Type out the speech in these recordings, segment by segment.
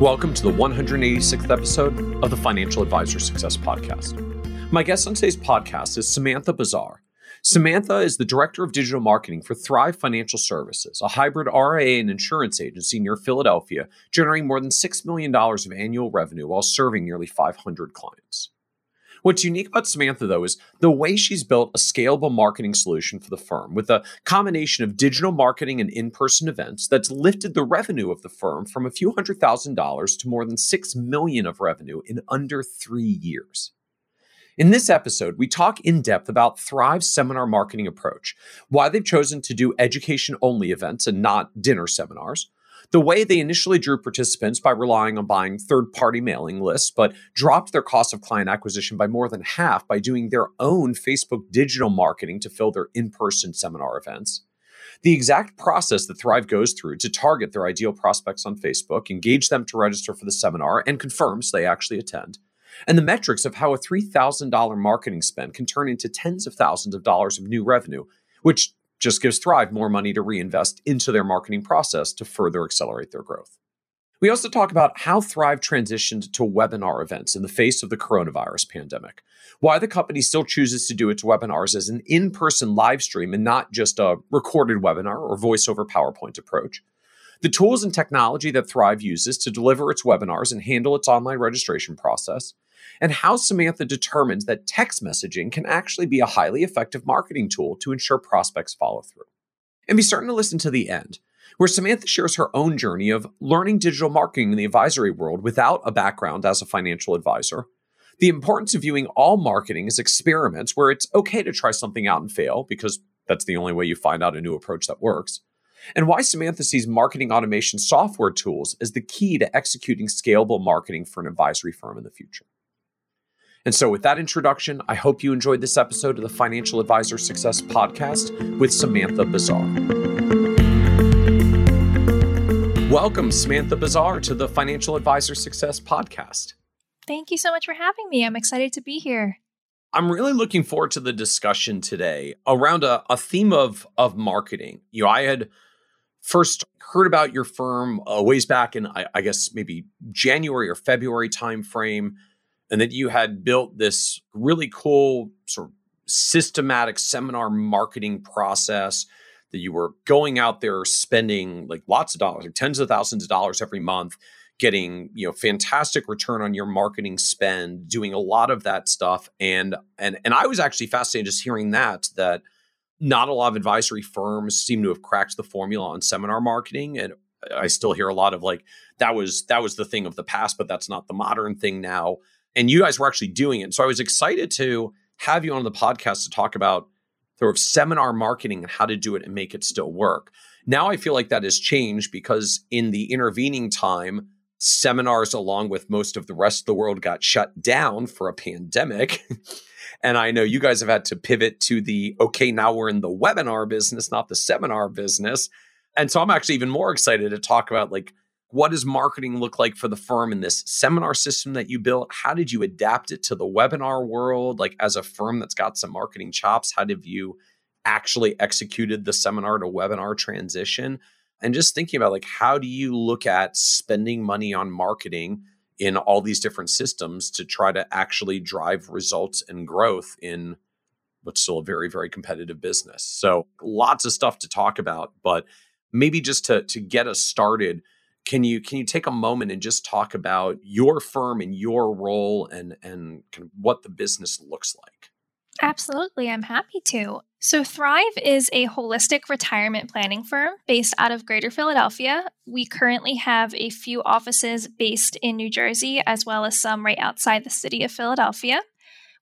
Welcome to the 186th episode of the Financial Advisor Success Podcast. My guest on today's podcast is Samantha Bazaar. Samantha is the Director of Digital Marketing for Thrive Financial Services, a hybrid RIA and insurance agency near Philadelphia, generating more than $6 million of annual revenue while serving nearly 500 clients. What's unique about Samantha, though, is the way she's built a scalable marketing solution for the firm with a combination of digital marketing and in person events that's lifted the revenue of the firm from a few hundred thousand dollars to more than six million of revenue in under three years. In this episode, we talk in depth about Thrive's seminar marketing approach, why they've chosen to do education only events and not dinner seminars, the way they initially drew participants by relying on buying third party mailing lists, but dropped their cost of client acquisition by more than half by doing their own Facebook digital marketing to fill their in person seminar events. The exact process that Thrive goes through to target their ideal prospects on Facebook, engage them to register for the seminar, and confirms they actually attend and the metrics of how a $3,000 marketing spend can turn into tens of thousands of dollars of new revenue, which just gives Thrive more money to reinvest into their marketing process to further accelerate their growth. We also talk about how Thrive transitioned to webinar events in the face of the coronavirus pandemic, why the company still chooses to do its webinars as an in person live stream and not just a recorded webinar or voice over PowerPoint approach, the tools and technology that Thrive uses to deliver its webinars and handle its online registration process, and how Samantha determines that text messaging can actually be a highly effective marketing tool to ensure prospects follow through. And be certain to listen to the end, where Samantha shares her own journey of learning digital marketing in the advisory world without a background as a financial advisor, the importance of viewing all marketing as experiments where it's okay to try something out and fail because that's the only way you find out a new approach that works, and why Samantha sees marketing automation software tools as the key to executing scalable marketing for an advisory firm in the future. And so, with that introduction, I hope you enjoyed this episode of the Financial Advisor Success Podcast with Samantha Bazaar. Welcome, Samantha Bazaar, to the Financial Advisor Success Podcast. Thank you so much for having me. I'm excited to be here. I'm really looking forward to the discussion today around a, a theme of, of marketing. You know, I had first heard about your firm a ways back in, I, I guess, maybe January or February timeframe and that you had built this really cool sort of systematic seminar marketing process that you were going out there spending like lots of dollars like tens of thousands of dollars every month getting you know fantastic return on your marketing spend doing a lot of that stuff. And and and I was actually fascinated just hearing that that not a lot of advisory firms seem to have cracked the formula on seminar marketing. And I still hear a lot of like that was that was the thing of the past but that's not the modern thing now and you guys were actually doing it. So I was excited to have you on the podcast to talk about sort of seminar marketing and how to do it and make it still work. Now I feel like that has changed because in the intervening time, seminars, along with most of the rest of the world, got shut down for a pandemic. and I know you guys have had to pivot to the okay, now we're in the webinar business, not the seminar business. And so I'm actually even more excited to talk about like what does marketing look like for the firm in this seminar system that you built? How did you adapt it to the webinar world? Like, as a firm that's got some marketing chops, how did you actually executed the seminar to webinar transition? And just thinking about like, how do you look at spending money on marketing in all these different systems to try to actually drive results and growth in what's still a very, very competitive business? So, lots of stuff to talk about, but maybe just to, to get us started can you can you take a moment and just talk about your firm and your role and and kind of what the business looks like? Absolutely, I'm happy to. So, Thrive is a holistic retirement planning firm based out of Greater Philadelphia. We currently have a few offices based in New Jersey, as well as some right outside the city of Philadelphia.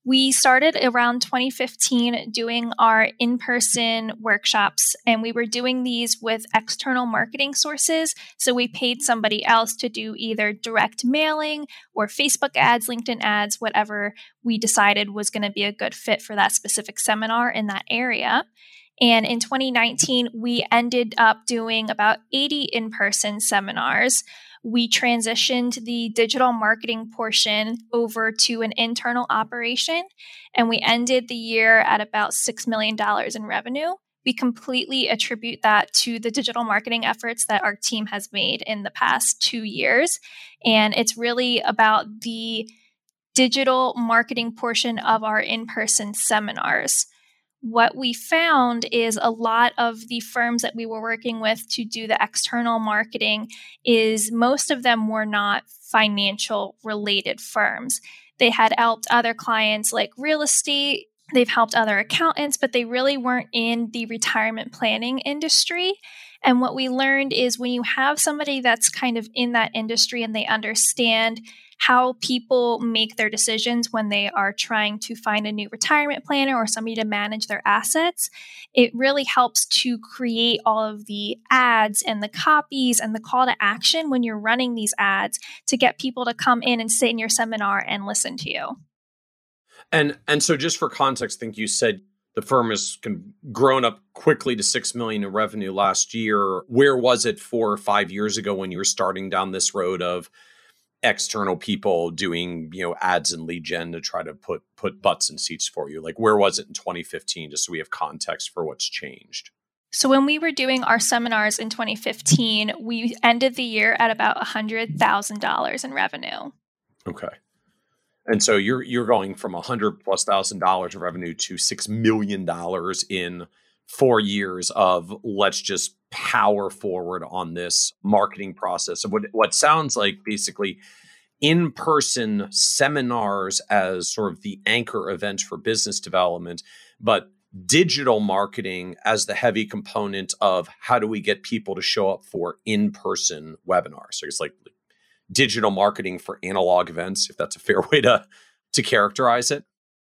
We started around 2015 doing our in person workshops, and we were doing these with external marketing sources. So we paid somebody else to do either direct mailing or Facebook ads, LinkedIn ads, whatever we decided was going to be a good fit for that specific seminar in that area. And in 2019, we ended up doing about 80 in person seminars we transitioned the digital marketing portion over to an internal operation, and we ended the year at about $6 million in revenue. We completely attribute that to the digital marketing efforts that our team has made in the past two years. And it's really about the digital marketing portion of our in person seminars what we found is a lot of the firms that we were working with to do the external marketing is most of them were not financial related firms. They had helped other clients like real estate, they've helped other accountants, but they really weren't in the retirement planning industry. And what we learned is when you have somebody that's kind of in that industry and they understand how people make their decisions when they are trying to find a new retirement planner or somebody to manage their assets. It really helps to create all of the ads and the copies and the call to action when you're running these ads to get people to come in and sit in your seminar and listen to you. And and so just for context, I think you said the firm has grown up quickly to 6 million in revenue last year. Where was it 4 or 5 years ago when you were starting down this road of external people doing you know ads and lead gen to try to put put butts in seats for you? Like where was it in 2015 just so we have context for what's changed? So when we were doing our seminars in 2015 we ended the year at about $100000 in revenue. Okay. And so you're you're going from a hundred plus thousand dollars of revenue to six million dollars in four years of let's just power forward on this marketing process of what, what sounds like basically in-person seminars as sort of the anchor event for business development but digital marketing as the heavy component of how do we get people to show up for in-person webinars so it's like digital marketing for analog events if that's a fair way to to characterize it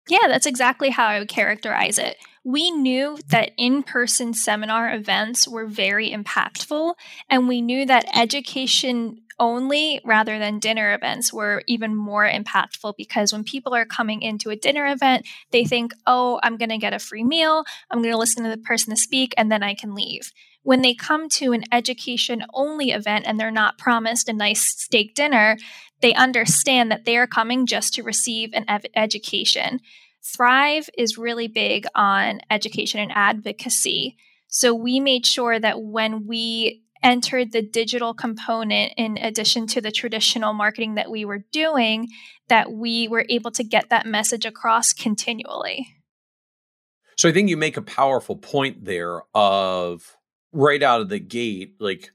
yeah, that's exactly how I would characterize it. We knew that in person seminar events were very impactful, and we knew that education only rather than dinner events were even more impactful because when people are coming into a dinner event, they think, oh, I'm going to get a free meal, I'm going to listen to the person to speak, and then I can leave. When they come to an education only event and they're not promised a nice steak dinner, they understand that they are coming just to receive an ev- education. Thrive is really big on education and advocacy. So we made sure that when we entered the digital component in addition to the traditional marketing that we were doing, that we were able to get that message across continually. So I think you make a powerful point there of right out of the gate, like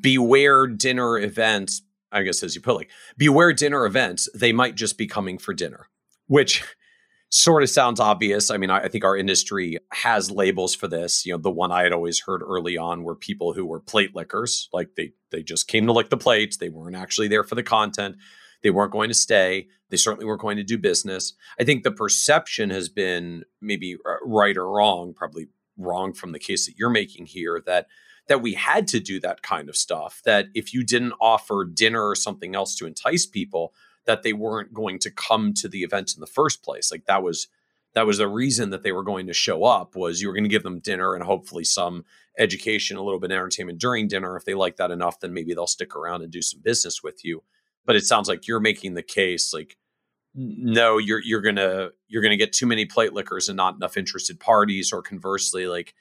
beware dinner events I guess as you put, like beware dinner events. They might just be coming for dinner, which sort of sounds obvious. I mean, I, I, think our industry has labels for this. You know, the one I had always heard early on were people who were plate lickers, like they they just came to lick the plates. They weren't actually there for the content. They weren't going to stay. They certainly weren't going to do business. I think the perception has been maybe uh, right or wrong, probably wrong from the case that you're making here that that we had to do that kind of stuff. That if you didn't offer dinner or something else to entice people, that they weren't going to come to the event in the first place. Like that was that was the reason that they were going to show up was you were going to give them dinner and hopefully some education, a little bit of entertainment during dinner. If they like that enough, then maybe they'll stick around and do some business with you. But it sounds like you're making the case like no, you're you're gonna you're gonna get too many plate lickers and not enough interested parties, or conversely, like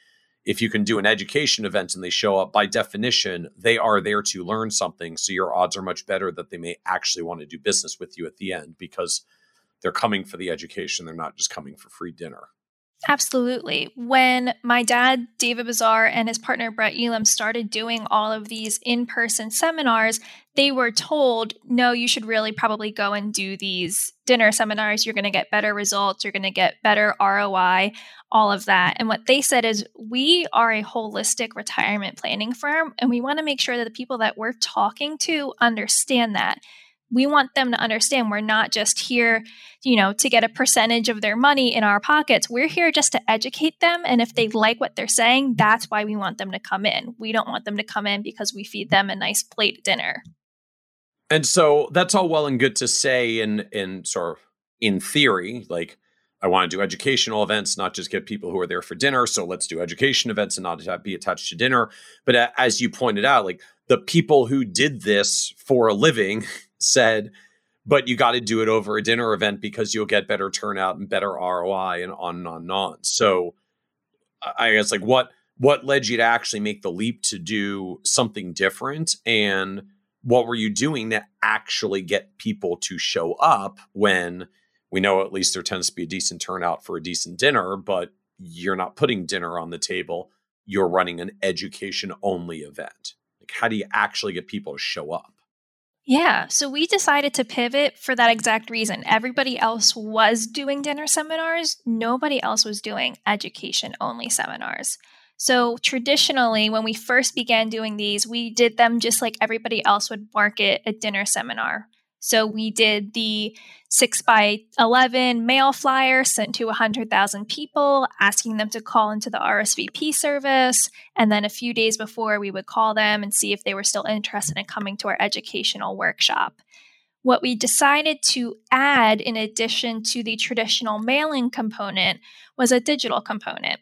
if you can do an education event and they show up by definition they are there to learn something so your odds are much better that they may actually want to do business with you at the end because they're coming for the education they're not just coming for free dinner Absolutely. When my dad, David Bazaar, and his partner, Brett Elam, started doing all of these in person seminars, they were told, no, you should really probably go and do these dinner seminars. You're going to get better results. You're going to get better ROI, all of that. And what they said is, we are a holistic retirement planning firm, and we want to make sure that the people that we're talking to understand that we want them to understand we're not just here, you know, to get a percentage of their money in our pockets. We're here just to educate them. And if they like what they're saying, that's why we want them to come in. We don't want them to come in because we feed them a nice plate dinner. And so that's all well and good to say in in sort of in theory, like I want to do educational events, not just get people who are there for dinner. So let's do education events and not be attached to dinner. But as you pointed out, like the people who did this for a living said, but you got to do it over a dinner event because you'll get better turnout and better ROI and on and on and on. So I guess like what what led you to actually make the leap to do something different and what were you doing to actually get people to show up when we know at least there tends to be a decent turnout for a decent dinner, but you're not putting dinner on the table. You're running an education only event. Like, how do you actually get people to show up? Yeah, so we decided to pivot for that exact reason. Everybody else was doing dinner seminars, nobody else was doing education only seminars. So, traditionally, when we first began doing these, we did them just like everybody else would market a dinner seminar. So we did the 6 by 11 mail flyer sent to 100,000 people, asking them to call into the RSVP service. And then a few days before, we would call them and see if they were still interested in coming to our educational workshop. What we decided to add, in addition to the traditional mailing component, was a digital component.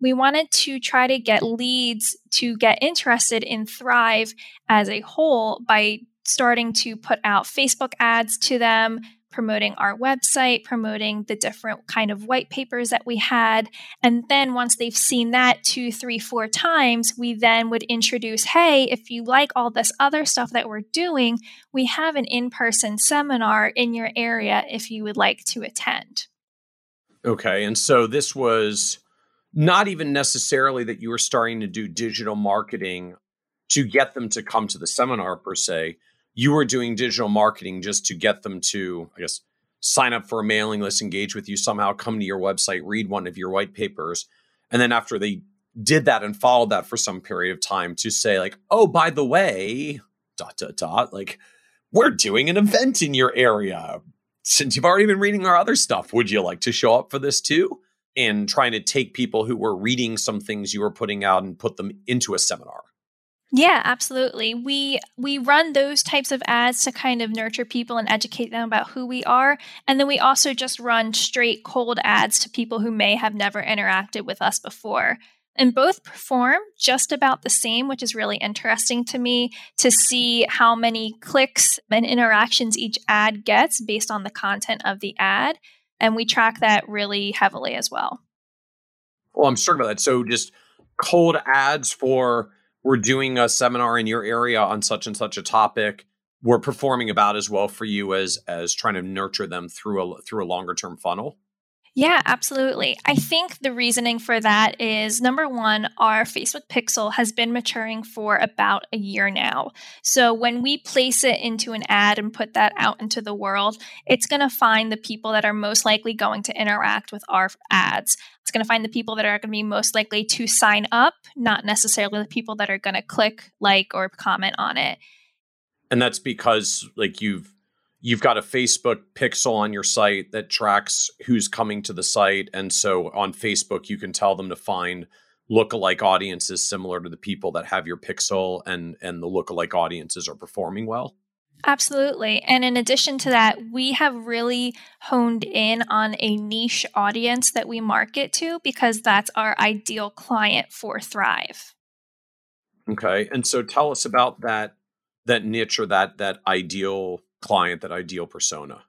We wanted to try to get leads to get interested in Thrive as a whole by starting to put out Facebook ads to them, promoting our website, promoting the different kind of white papers that we had. And then once they've seen that two, three, four times, we then would introduce hey, if you like all this other stuff that we're doing, we have an in person seminar in your area if you would like to attend. Okay. And so this was not even necessarily that you were starting to do digital marketing to get them to come to the seminar per se you were doing digital marketing just to get them to, I guess, sign up for a mailing list, engage with you somehow, come to your website, read one of your white papers. And then after they did that and followed that for some period of time to say, like, oh, by the way, dot, dot, dot, like, we're doing an event in your area. Since you've already been reading our other stuff, would you like to show up for this too? And trying to take people who were reading some things you were putting out and put them into a seminar. Yeah, absolutely. We we run those types of ads to kind of nurture people and educate them about who we are, and then we also just run straight cold ads to people who may have never interacted with us before. And both perform just about the same, which is really interesting to me to see how many clicks and interactions each ad gets based on the content of the ad. And we track that really heavily as well. Well, I'm sorry about that. So just cold ads for we're doing a seminar in your area on such and such a topic. We're performing about as well for you as as trying to nurture them through a through a longer term funnel yeah, absolutely. I think the reasoning for that is number one, our Facebook pixel has been maturing for about a year now. So when we place it into an ad and put that out into the world, it's going to find the people that are most likely going to interact with our ads. It's going to find the people that are going to be most likely to sign up, not necessarily the people that are going to click, like, or comment on it. And that's because, like, you've you've got a Facebook pixel on your site that tracks who's coming to the site. And so on Facebook, you can tell them to find lookalike audiences similar to the people that have your pixel and and the lookalike audiences are performing well. Absolutely. And in addition to that, we have really honed in on a niche audience that we market to because that's our ideal client for Thrive. Okay. And so tell us about that that niche or that that ideal client, that ideal persona?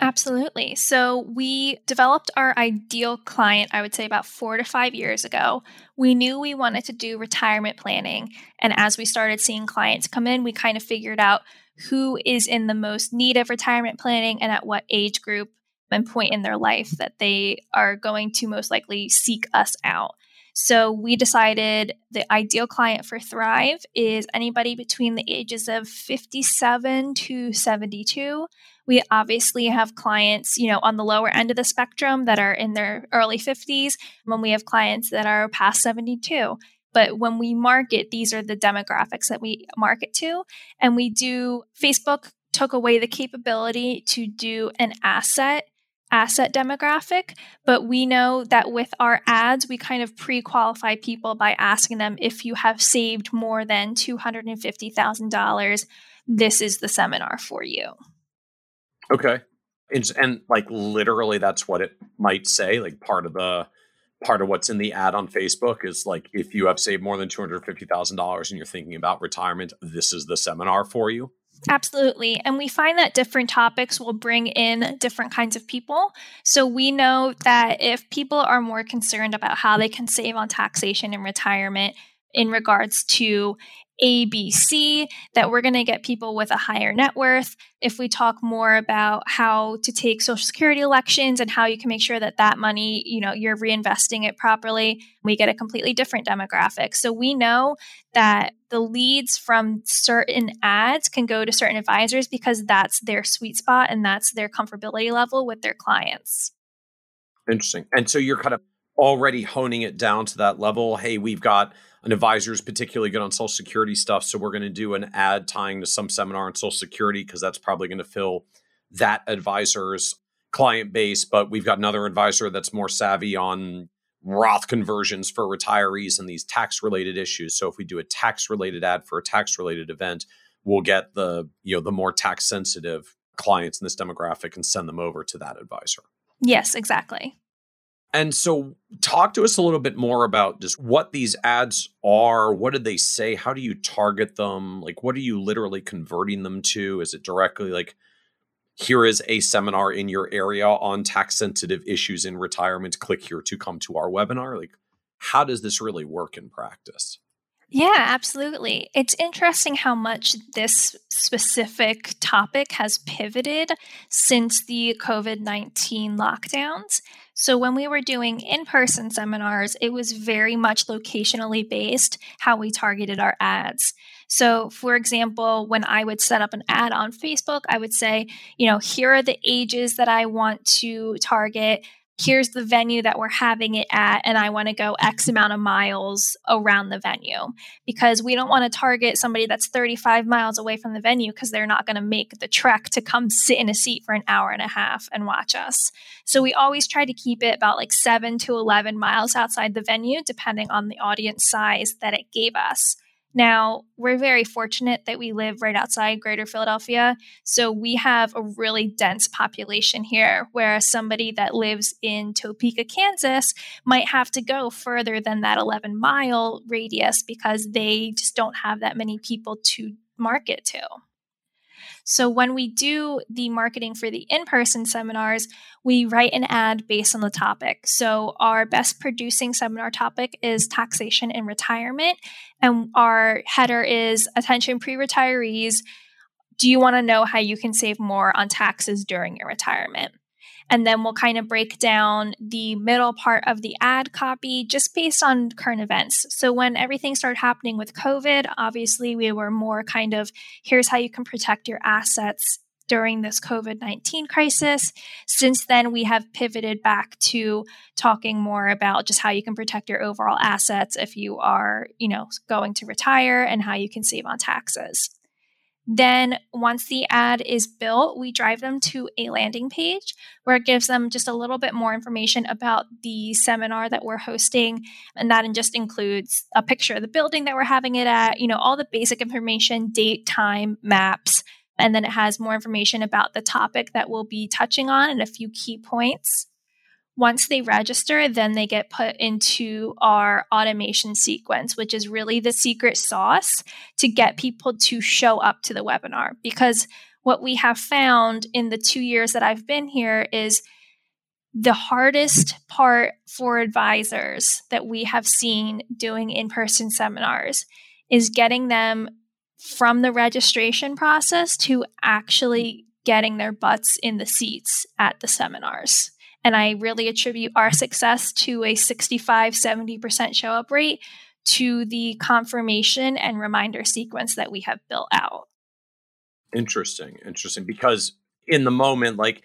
Absolutely. So, we developed our ideal client, I would say, about four to five years ago. We knew we wanted to do retirement planning. And as we started seeing clients come in, we kind of figured out who is in the most need of retirement planning and at what age group and point in their life that they are going to most likely seek us out. So we decided the ideal client for Thrive is anybody between the ages of 57 to 72. We obviously have clients, you know, on the lower end of the spectrum that are in their early 50s, when we have clients that are past 72. But when we market, these are the demographics that we market to. And we do Facebook took away the capability to do an asset asset demographic, but we know that with our ads, we kind of pre qualify people by asking them if you have saved more than $250,000, this is the seminar for you. Okay. And, and like literally, that's what it might say. Like part of the part of what's in the ad on Facebook is like if you have saved more than $250,000 and you're thinking about retirement, this is the seminar for you. Absolutely. And we find that different topics will bring in different kinds of people. So we know that if people are more concerned about how they can save on taxation and retirement in regards to ABC, that we're going to get people with a higher net worth. If we talk more about how to take Social Security elections and how you can make sure that that money, you know, you're reinvesting it properly, we get a completely different demographic. So we know that the leads from certain ads can go to certain advisors because that's their sweet spot and that's their comfortability level with their clients. Interesting. And so you're kind of already honing it down to that level. Hey, we've got an advisor is particularly good on Social Security stuff. So we're going to do an ad tying to some seminar on Social Security because that's probably going to fill that advisor's client base. But we've got another advisor that's more savvy on Roth conversions for retirees and these tax related issues. So if we do a tax related ad for a tax related event, we'll get the you know the more tax sensitive clients in this demographic and send them over to that advisor. Yes, exactly. And so, talk to us a little bit more about just what these ads are. What did they say? How do you target them? Like, what are you literally converting them to? Is it directly like, here is a seminar in your area on tax sensitive issues in retirement? Click here to come to our webinar. Like, how does this really work in practice? Yeah, absolutely. It's interesting how much this specific topic has pivoted since the COVID 19 lockdowns. So, when we were doing in person seminars, it was very much locationally based how we targeted our ads. So, for example, when I would set up an ad on Facebook, I would say, you know, here are the ages that I want to target here's the venue that we're having it at, and I want to go X amount of miles around the venue because we don't want to target somebody that's 35 miles away from the venue because they're not going to make the trek to come sit in a seat for an hour and a half and watch us. So we always try to keep it about like seven to 11 miles outside the venue, depending on the audience size that it gave us. Now, we're very fortunate that we live right outside greater Philadelphia. So we have a really dense population here, where somebody that lives in Topeka, Kansas might have to go further than that 11 mile radius because they just don't have that many people to market to. So when we do the marketing for the in person seminars, we write an ad based on the topic. So our best producing seminar topic is taxation and retirement. And our header is attention pre retirees. Do you want to know how you can save more on taxes during your retirement? And then we'll kind of break down the middle part of the ad copy just based on current events. So when everything started happening with COVID, obviously we were more kind of here's how you can protect your assets during this COVID 19 crisis. Since then, we have pivoted back to talking more about just how you can protect your overall assets if you are, you know, going to retire and how you can save on taxes. Then, once the ad is built, we drive them to a landing page where it gives them just a little bit more information about the seminar that we're hosting. And that just includes a picture of the building that we're having it at, you know, all the basic information, date, time, maps. And then it has more information about the topic that we'll be touching on and a few key points. Once they register, then they get put into our automation sequence, which is really the secret sauce to get people to show up to the webinar. Because what we have found in the two years that I've been here is the hardest part for advisors that we have seen doing in person seminars is getting them from the registration process to actually getting their butts in the seats at the seminars. And I really attribute our success to a 65 70% show up rate to the confirmation and reminder sequence that we have built out. Interesting. Interesting. Because in the moment, like,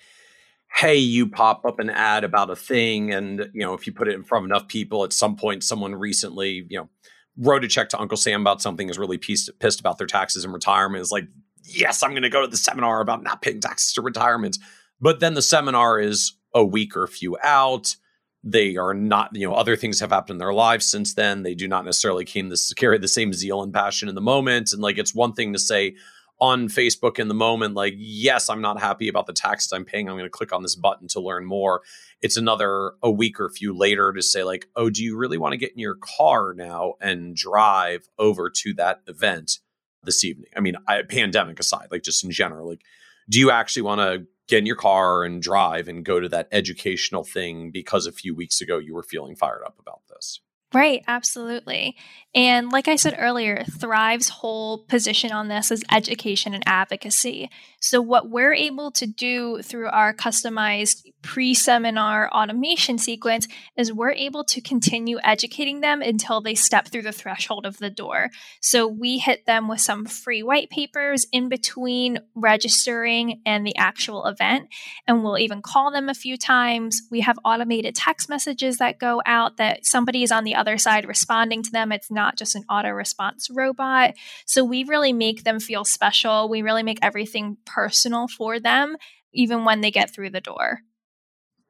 hey, you pop up an ad about a thing, and you know, if you put it in front of enough people, at some point, someone recently, you know, wrote a check to Uncle Sam about something, is really pissed, pissed about their taxes and retirement. Is like, yes, I'm going to go to the seminar about not paying taxes to retirement. But then the seminar is a week or a few out. They are not, you know, other things have happened in their lives since then. They do not necessarily came this, carry the same zeal and passion in the moment. And like, it's one thing to say on Facebook in the moment, like, yes, I'm not happy about the taxes I'm paying. I'm going to click on this button to learn more. It's another a week or a few later to say, like, oh, do you really want to get in your car now and drive over to that event this evening? I mean, I, pandemic aside, like just in general, like, do you actually want to get in your car and drive and go to that educational thing because a few weeks ago you were feeling fired up about this. Right, absolutely. And like I said earlier, Thrive's whole position on this is education and advocacy. So, what we're able to do through our customized pre seminar automation sequence is we're able to continue educating them until they step through the threshold of the door. So, we hit them with some free white papers in between registering and the actual event. And we'll even call them a few times. We have automated text messages that go out that somebody is on the other side responding to them. It's not just an auto response robot. So we really make them feel special. We really make everything personal for them, even when they get through the door.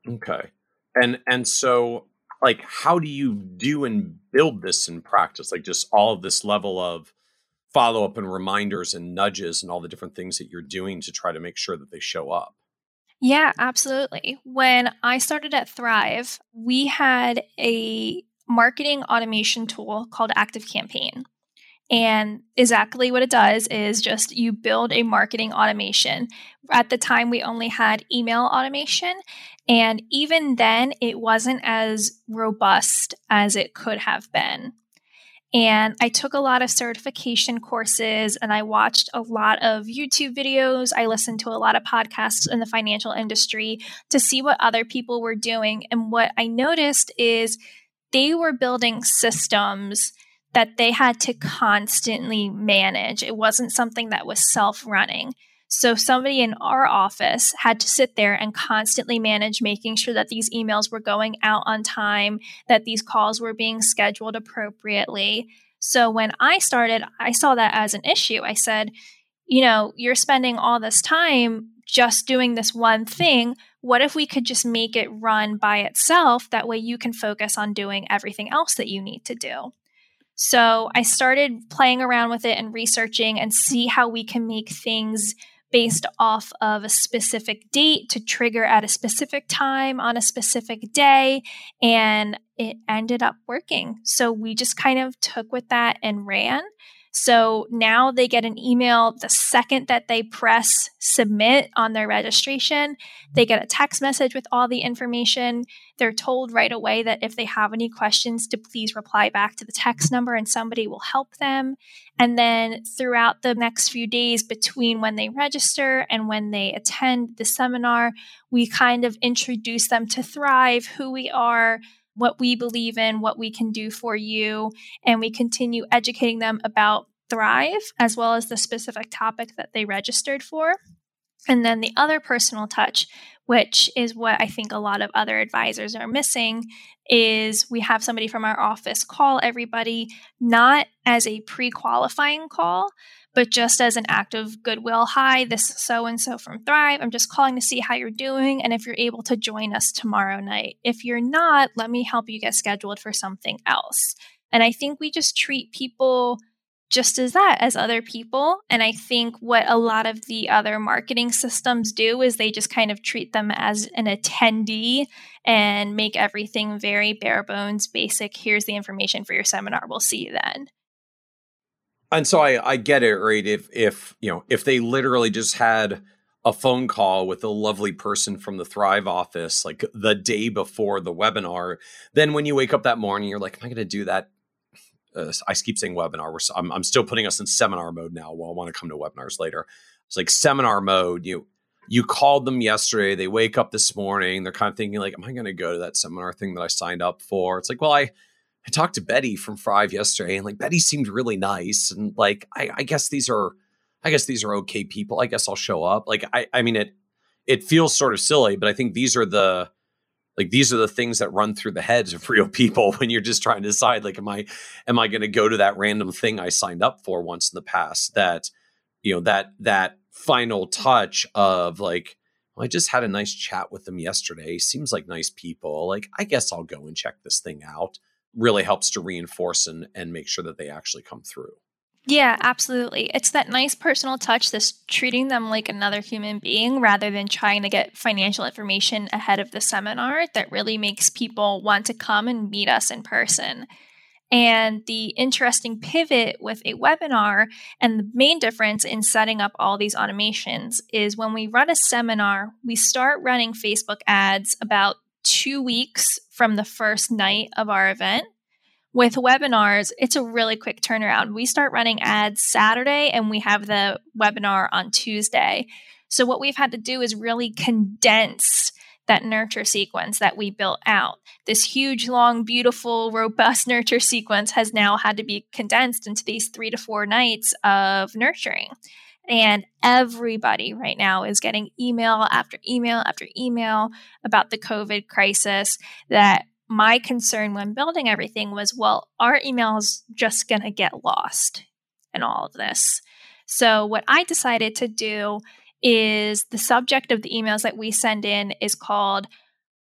Okay. And and so like how do you do and build this in practice? Like just all of this level of follow up and reminders and nudges and all the different things that you're doing to try to make sure that they show up. Yeah, absolutely. When I started at Thrive, we had a marketing automation tool called Active Campaign. And exactly what it does is just you build a marketing automation. At the time, we only had email automation. And even then, it wasn't as robust as it could have been. And I took a lot of certification courses and I watched a lot of YouTube videos. I listened to a lot of podcasts in the financial industry to see what other people were doing. And what I noticed is they were building systems that they had to constantly manage. It wasn't something that was self running. So, somebody in our office had to sit there and constantly manage making sure that these emails were going out on time, that these calls were being scheduled appropriately. So, when I started, I saw that as an issue. I said, you know, you're spending all this time just doing this one thing what if we could just make it run by itself? That way you can focus on doing everything else that you need to do. So I started playing around with it and researching and see how we can make things based off of a specific date to trigger at a specific time on a specific day. And it ended up working. So we just kind of took with that and ran. So now they get an email the second that they press submit on their registration. They get a text message with all the information. They're told right away that if they have any questions, to please reply back to the text number and somebody will help them. And then throughout the next few days between when they register and when they attend the seminar, we kind of introduce them to Thrive, who we are, what we believe in, what we can do for you, and we continue educating them about Thrive as well as the specific topic that they registered for. And then the other personal touch, which is what I think a lot of other advisors are missing, is we have somebody from our office call everybody, not as a pre qualifying call, but just as an act of goodwill. Hi, this is so and so from Thrive. I'm just calling to see how you're doing and if you're able to join us tomorrow night. If you're not, let me help you get scheduled for something else. And I think we just treat people just as that as other people and i think what a lot of the other marketing systems do is they just kind of treat them as an attendee and make everything very bare bones basic here's the information for your seminar we'll see you then and so I, I get it, right? If if you know, if they literally just had a phone call with a lovely person from the Thrive office like the day before the webinar, then when you wake up that morning, you're like, Am I gonna do that? Uh, I keep saying webinar. We're, I'm, I'm still putting us in seminar mode now. Well, I want to come to webinars later. It's like seminar mode. You you called them yesterday. They wake up this morning. They're kind of thinking like, "Am I going to go to that seminar thing that I signed up for?" It's like, well, I I talked to Betty from Thrive yesterday, and like Betty seemed really nice, and like I, I guess these are, I guess these are okay people. I guess I'll show up. Like I, I mean it, it feels sort of silly, but I think these are the, like these are the things that run through the heads of real people when you're just trying to decide, like, am I, am I going to go to that random thing I signed up for once in the past that you know that that final touch of like I just had a nice chat with them yesterday. Seems like nice people. Like, I guess I'll go and check this thing out. Really helps to reinforce and, and make sure that they actually come through. Yeah, absolutely. It's that nice personal touch, this treating them like another human being rather than trying to get financial information ahead of the seminar that really makes people want to come and meet us in person. And the interesting pivot with a webinar and the main difference in setting up all these automations is when we run a seminar, we start running Facebook ads about two weeks from the first night of our event. With webinars, it's a really quick turnaround. We start running ads Saturday and we have the webinar on Tuesday. So, what we've had to do is really condense that nurture sequence that we built out. This huge, long, beautiful, robust nurture sequence has now had to be condensed into these three to four nights of nurturing. And everybody right now is getting email after email after email about the COVID crisis. That my concern when building everything was well, our email is just going to get lost in all of this. So, what I decided to do is the subject of the emails that we send in is called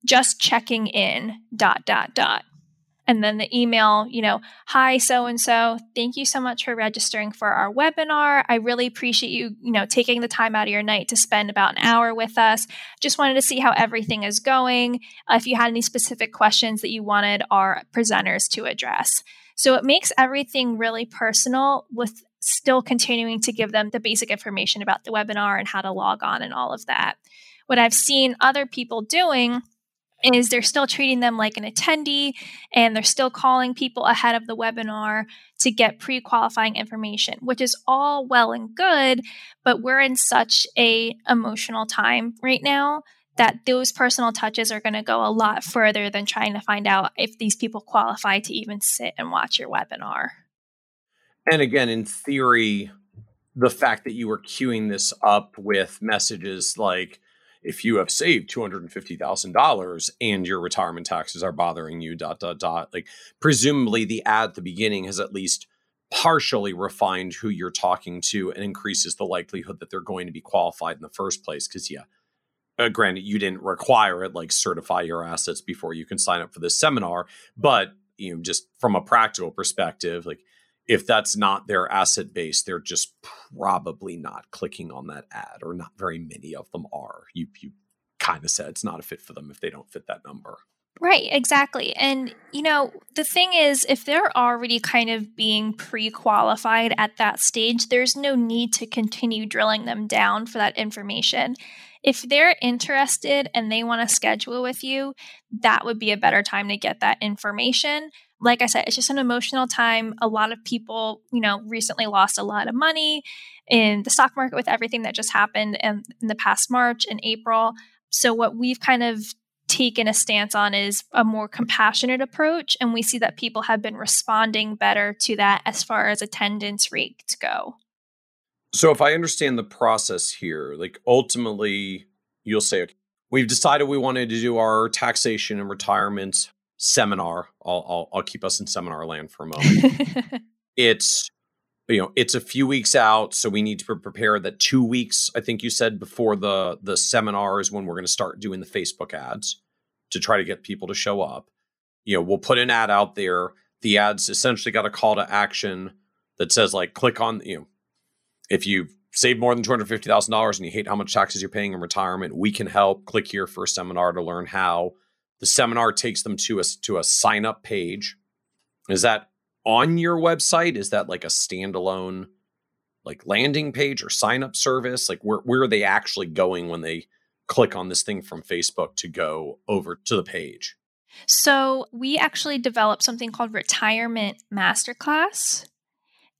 just checking in dot dot dot and then the email you know hi so and so thank you so much for registering for our webinar. I really appreciate you you know taking the time out of your night to spend about an hour with us. Just wanted to see how everything is going uh, if you had any specific questions that you wanted our presenters to address. So it makes everything really personal with still continuing to give them the basic information about the webinar and how to log on and all of that. What I've seen other people doing is they're still treating them like an attendee and they're still calling people ahead of the webinar to get pre-qualifying information which is all well and good but we're in such a emotional time right now that those personal touches are going to go a lot further than trying to find out if these people qualify to even sit and watch your webinar. And again, in theory, the fact that you were queuing this up with messages like, if you have saved $250,000 and your retirement taxes are bothering you, dot, dot, dot, like, presumably the ad at the beginning has at least partially refined who you're talking to and increases the likelihood that they're going to be qualified in the first place. Because, yeah, uh, granted, you didn't require it, like certify your assets before you can sign up for this seminar, but you know, just from a practical perspective, like if that's not their asset base, they're just probably not clicking on that ad, or not very many of them are. You you kind of said it's not a fit for them if they don't fit that number. Right, exactly. And, you know, the thing is, if they're already kind of being pre qualified at that stage, there's no need to continue drilling them down for that information. If they're interested and they want to schedule with you, that would be a better time to get that information like I said, it's just an emotional time. A lot of people, you know, recently lost a lot of money in the stock market with everything that just happened in, in the past March and April. So, what we've kind of taken a stance on is a more compassionate approach. And we see that people have been responding better to that as far as attendance rates go. So, if I understand the process here, like ultimately, you'll say, okay, we've decided we wanted to do our taxation and retirement seminar. I'll, I'll, I'll keep us in seminar land for a moment. it's you know it's a few weeks out, so we need to prepare that two weeks. I think you said before the the seminar is when we're going to start doing the Facebook ads to try to get people to show up. You know, we'll put an ad out there. The ads essentially got a call to action that says like click on you know if you save more than $250,000 and you hate how much taxes you're paying in retirement, we can help. Click here for a seminar to learn how the seminar takes them to a to a sign up page. Is that on your website? Is that like a standalone like landing page or sign up service? Like where where are they actually going when they click on this thing from Facebook to go over to the page? So, we actually developed something called Retirement Masterclass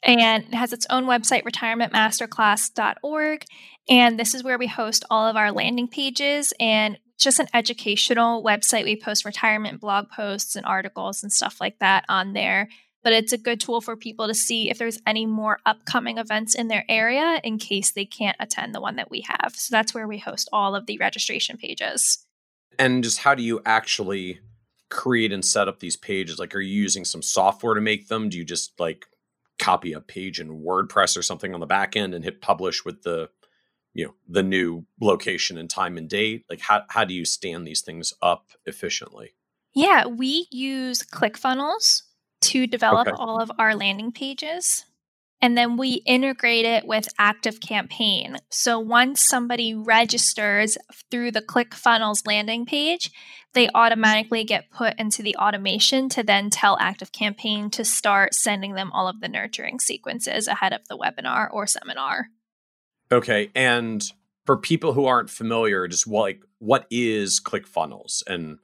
and it has its own website retirementmasterclass.org and this is where we host all of our landing pages and just an educational website. We post retirement blog posts and articles and stuff like that on there. But it's a good tool for people to see if there's any more upcoming events in their area in case they can't attend the one that we have. So that's where we host all of the registration pages. And just how do you actually create and set up these pages? Like, are you using some software to make them? Do you just like copy a page in WordPress or something on the back end and hit publish with the you know the new location and time and date? Like how, how do you stand these things up efficiently? Yeah we use clickfunnels to develop okay. all of our landing pages and then we integrate it with active campaign. So once somebody registers through the clickfunnels landing page they automatically get put into the automation to then tell active campaign to start sending them all of the nurturing sequences ahead of the webinar or seminar Okay, and for people who aren't familiar, just like what is ClickFunnels and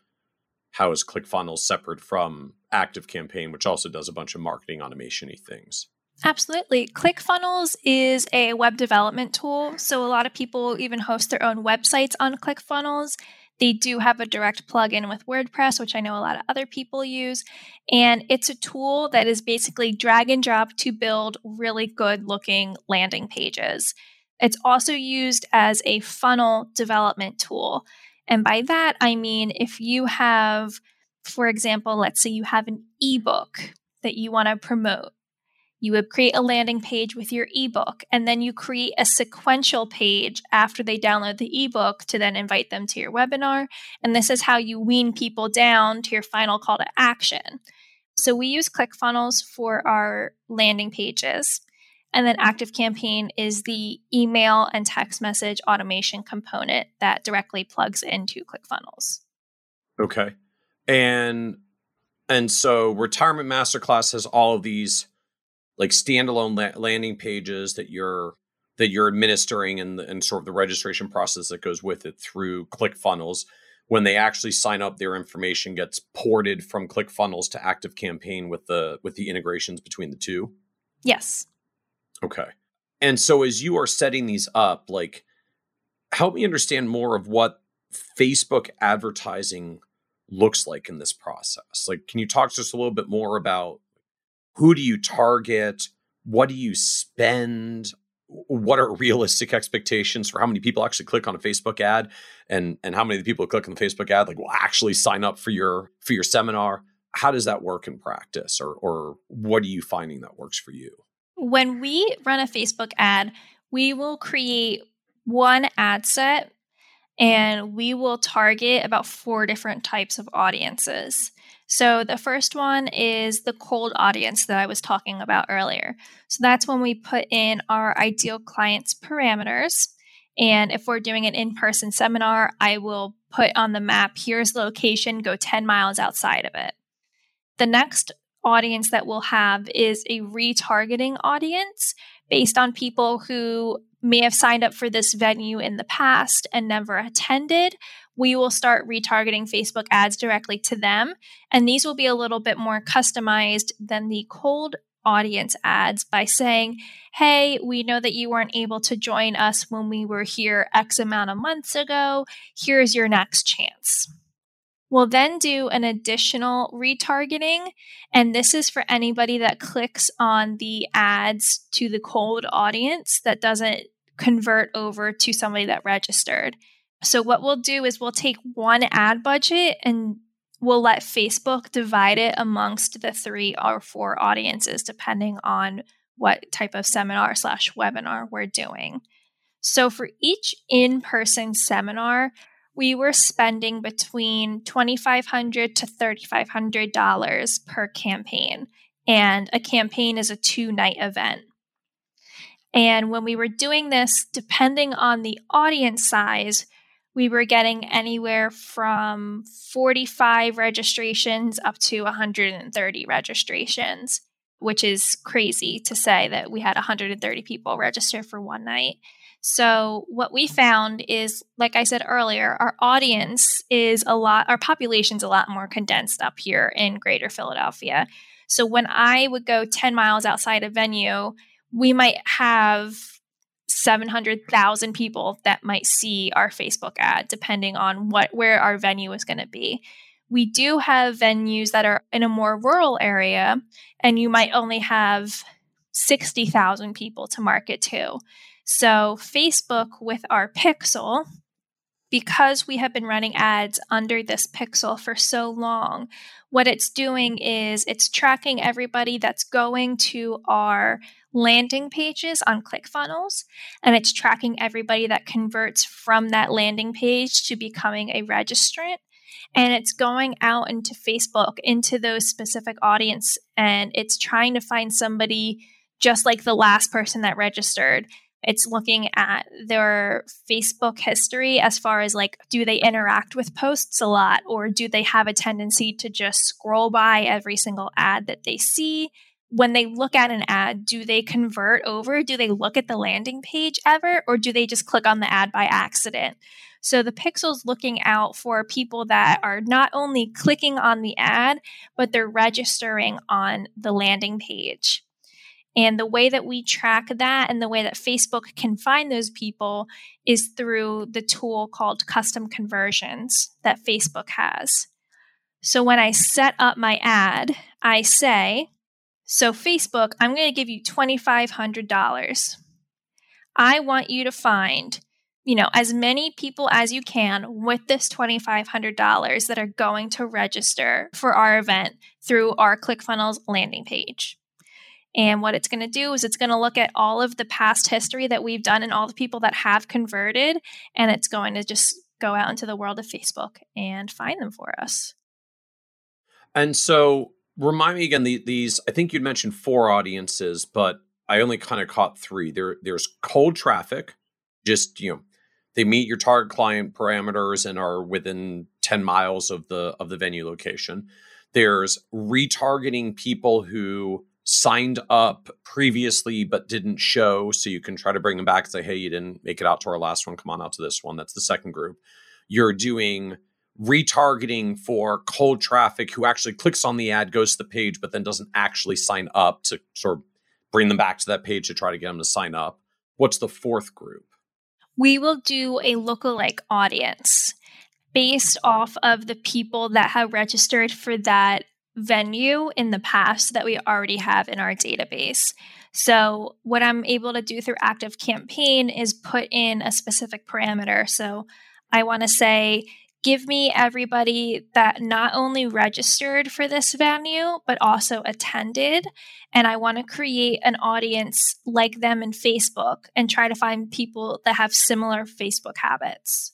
how is ClickFunnels separate from Active Campaign, which also does a bunch of marketing automation-y things? Absolutely. ClickFunnels is a web development tool. So a lot of people even host their own websites on ClickFunnels. They do have a direct plugin with WordPress, which I know a lot of other people use. And it's a tool that is basically drag and drop to build really good looking landing pages. It's also used as a funnel development tool. And by that, I mean if you have, for example, let's say you have an ebook that you want to promote. You would create a landing page with your ebook, and then you create a sequential page after they download the ebook to then invite them to your webinar. And this is how you wean people down to your final call to action. So we use ClickFunnels for our landing pages. And then Active Campaign is the email and text message automation component that directly plugs into ClickFunnels. Okay. And and so Retirement Masterclass has all of these like standalone la- landing pages that you're that you're administering and, and sort of the registration process that goes with it through ClickFunnels. When they actually sign up, their information gets ported from ClickFunnels to Active Campaign with the with the integrations between the two. Yes. Okay. And so as you are setting these up, like help me understand more of what Facebook advertising looks like in this process. Like can you talk to us a little bit more about who do you target? What do you spend? What are realistic expectations for how many people actually click on a Facebook ad and and how many of the people who click on the Facebook ad like will actually sign up for your for your seminar? How does that work in practice or or what are you finding that works for you? When we run a Facebook ad, we will create one ad set and we will target about four different types of audiences. So the first one is the cold audience that I was talking about earlier. So that's when we put in our ideal clients parameters. And if we're doing an in person seminar, I will put on the map here's the location, go 10 miles outside of it. The next audience that we'll have is a retargeting audience based on people who may have signed up for this venue in the past and never attended. We will start retargeting Facebook ads directly to them. And these will be a little bit more customized than the cold audience ads by saying, Hey, we know that you weren't able to join us when we were here X amount of months ago. Here's your next chance. We'll then do an additional retargeting, and this is for anybody that clicks on the ads to the cold audience that doesn't convert over to somebody that registered. So, what we'll do is we'll take one ad budget and we'll let Facebook divide it amongst the three or four audiences, depending on what type of seminar slash webinar we're doing. So, for each in person seminar, we were spending between 2,500 to $3,500 per campaign. And a campaign is a two night event. And when we were doing this, depending on the audience size, we were getting anywhere from 45 registrations up to 130 registrations, which is crazy to say that we had 130 people register for one night. So, what we found is, like I said earlier, our audience is a lot, our population's a lot more condensed up here in greater Philadelphia. So, when I would go 10 miles outside a venue, we might have 700,000 people that might see our Facebook ad, depending on what where our venue is going to be. We do have venues that are in a more rural area, and you might only have 60,000 people to market to. So, Facebook with our pixel because we have been running ads under this pixel for so long, what it's doing is it's tracking everybody that's going to our landing pages on ClickFunnels, and it's tracking everybody that converts from that landing page to becoming a registrant. And it's going out into Facebook, into those specific audience, and it's trying to find somebody just like the last person that registered it's looking at their Facebook history as far as like, do they interact with posts a lot or do they have a tendency to just scroll by every single ad that they see? When they look at an ad, do they convert over? Do they look at the landing page ever or do they just click on the ad by accident? So the pixel's looking out for people that are not only clicking on the ad, but they're registering on the landing page. And the way that we track that and the way that Facebook can find those people is through the tool called custom conversions that Facebook has. So when I set up my ad, I say, So, Facebook, I'm going to give you $2,500. I want you to find you know as many people as you can with this $2500 that are going to register for our event through our clickfunnels landing page and what it's going to do is it's going to look at all of the past history that we've done and all the people that have converted, and it's going to just go out into the world of Facebook and find them for us. And so, remind me again. The, these, I think you'd mentioned four audiences, but I only kind of caught three. There, there's cold traffic, just you know, they meet your target client parameters and are within 10 miles of the of the venue location. There's retargeting people who signed up previously but didn't show so you can try to bring them back and say hey you didn't make it out to our last one. Come on out to this one. That's the second group. You're doing retargeting for cold traffic who actually clicks on the ad goes to the page but then doesn't actually sign up to sort of bring them back to that page to try to get them to sign up. What's the fourth group? We will do a lookalike audience based off of the people that have registered for that venue in the past that we already have in our database. So, what I'm able to do through Active Campaign is put in a specific parameter. So, I want to say, give me everybody that not only registered for this venue, but also attended. And I want to create an audience like them in Facebook and try to find people that have similar Facebook habits.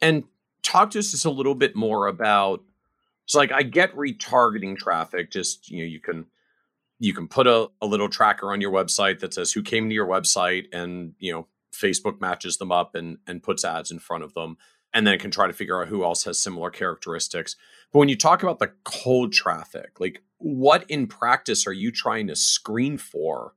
And talk to us just a little bit more about so like I get retargeting traffic. Just you know, you can you can put a, a little tracker on your website that says who came to your website, and you know Facebook matches them up and and puts ads in front of them, and then can try to figure out who else has similar characteristics. But when you talk about the cold traffic, like what in practice are you trying to screen for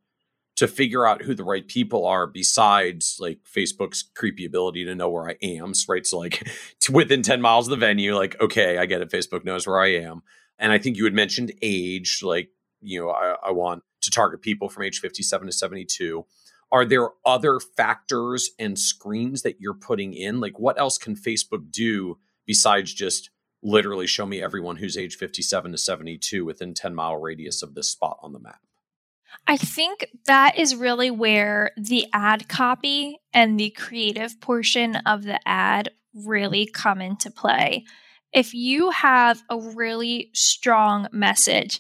to figure out who the right people are besides like Facebook's creepy ability to know where I am, right? So like within 10 miles of the venue, like, okay, I get it. Facebook knows where I am. And I think you had mentioned age, like, you know, I, I want to target people from age 57 to 72. Are there other factors and screens that you're putting in? Like, what else can Facebook do besides just literally show me everyone who's age 57 to 72 within 10 mile radius of this spot on the map? I think that is really where the ad copy and the creative portion of the ad really come into play. If you have a really strong message,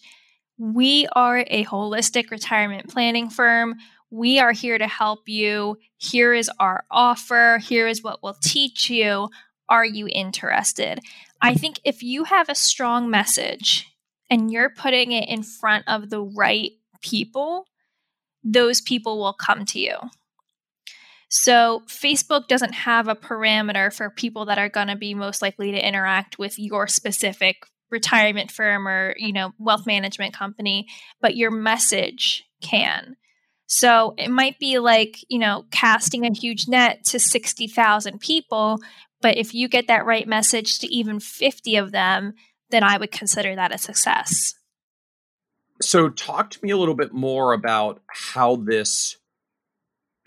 we are a holistic retirement planning firm. We are here to help you. Here is our offer. Here is what we'll teach you. Are you interested? I think if you have a strong message and you're putting it in front of the right people, those people will come to you. So, Facebook doesn't have a parameter for people that are going to be most likely to interact with your specific retirement firm or, you know, wealth management company, but your message can. So, it might be like, you know, casting a huge net to 60,000 people, but if you get that right message to even 50 of them, then I would consider that a success. So, talk to me a little bit more about how this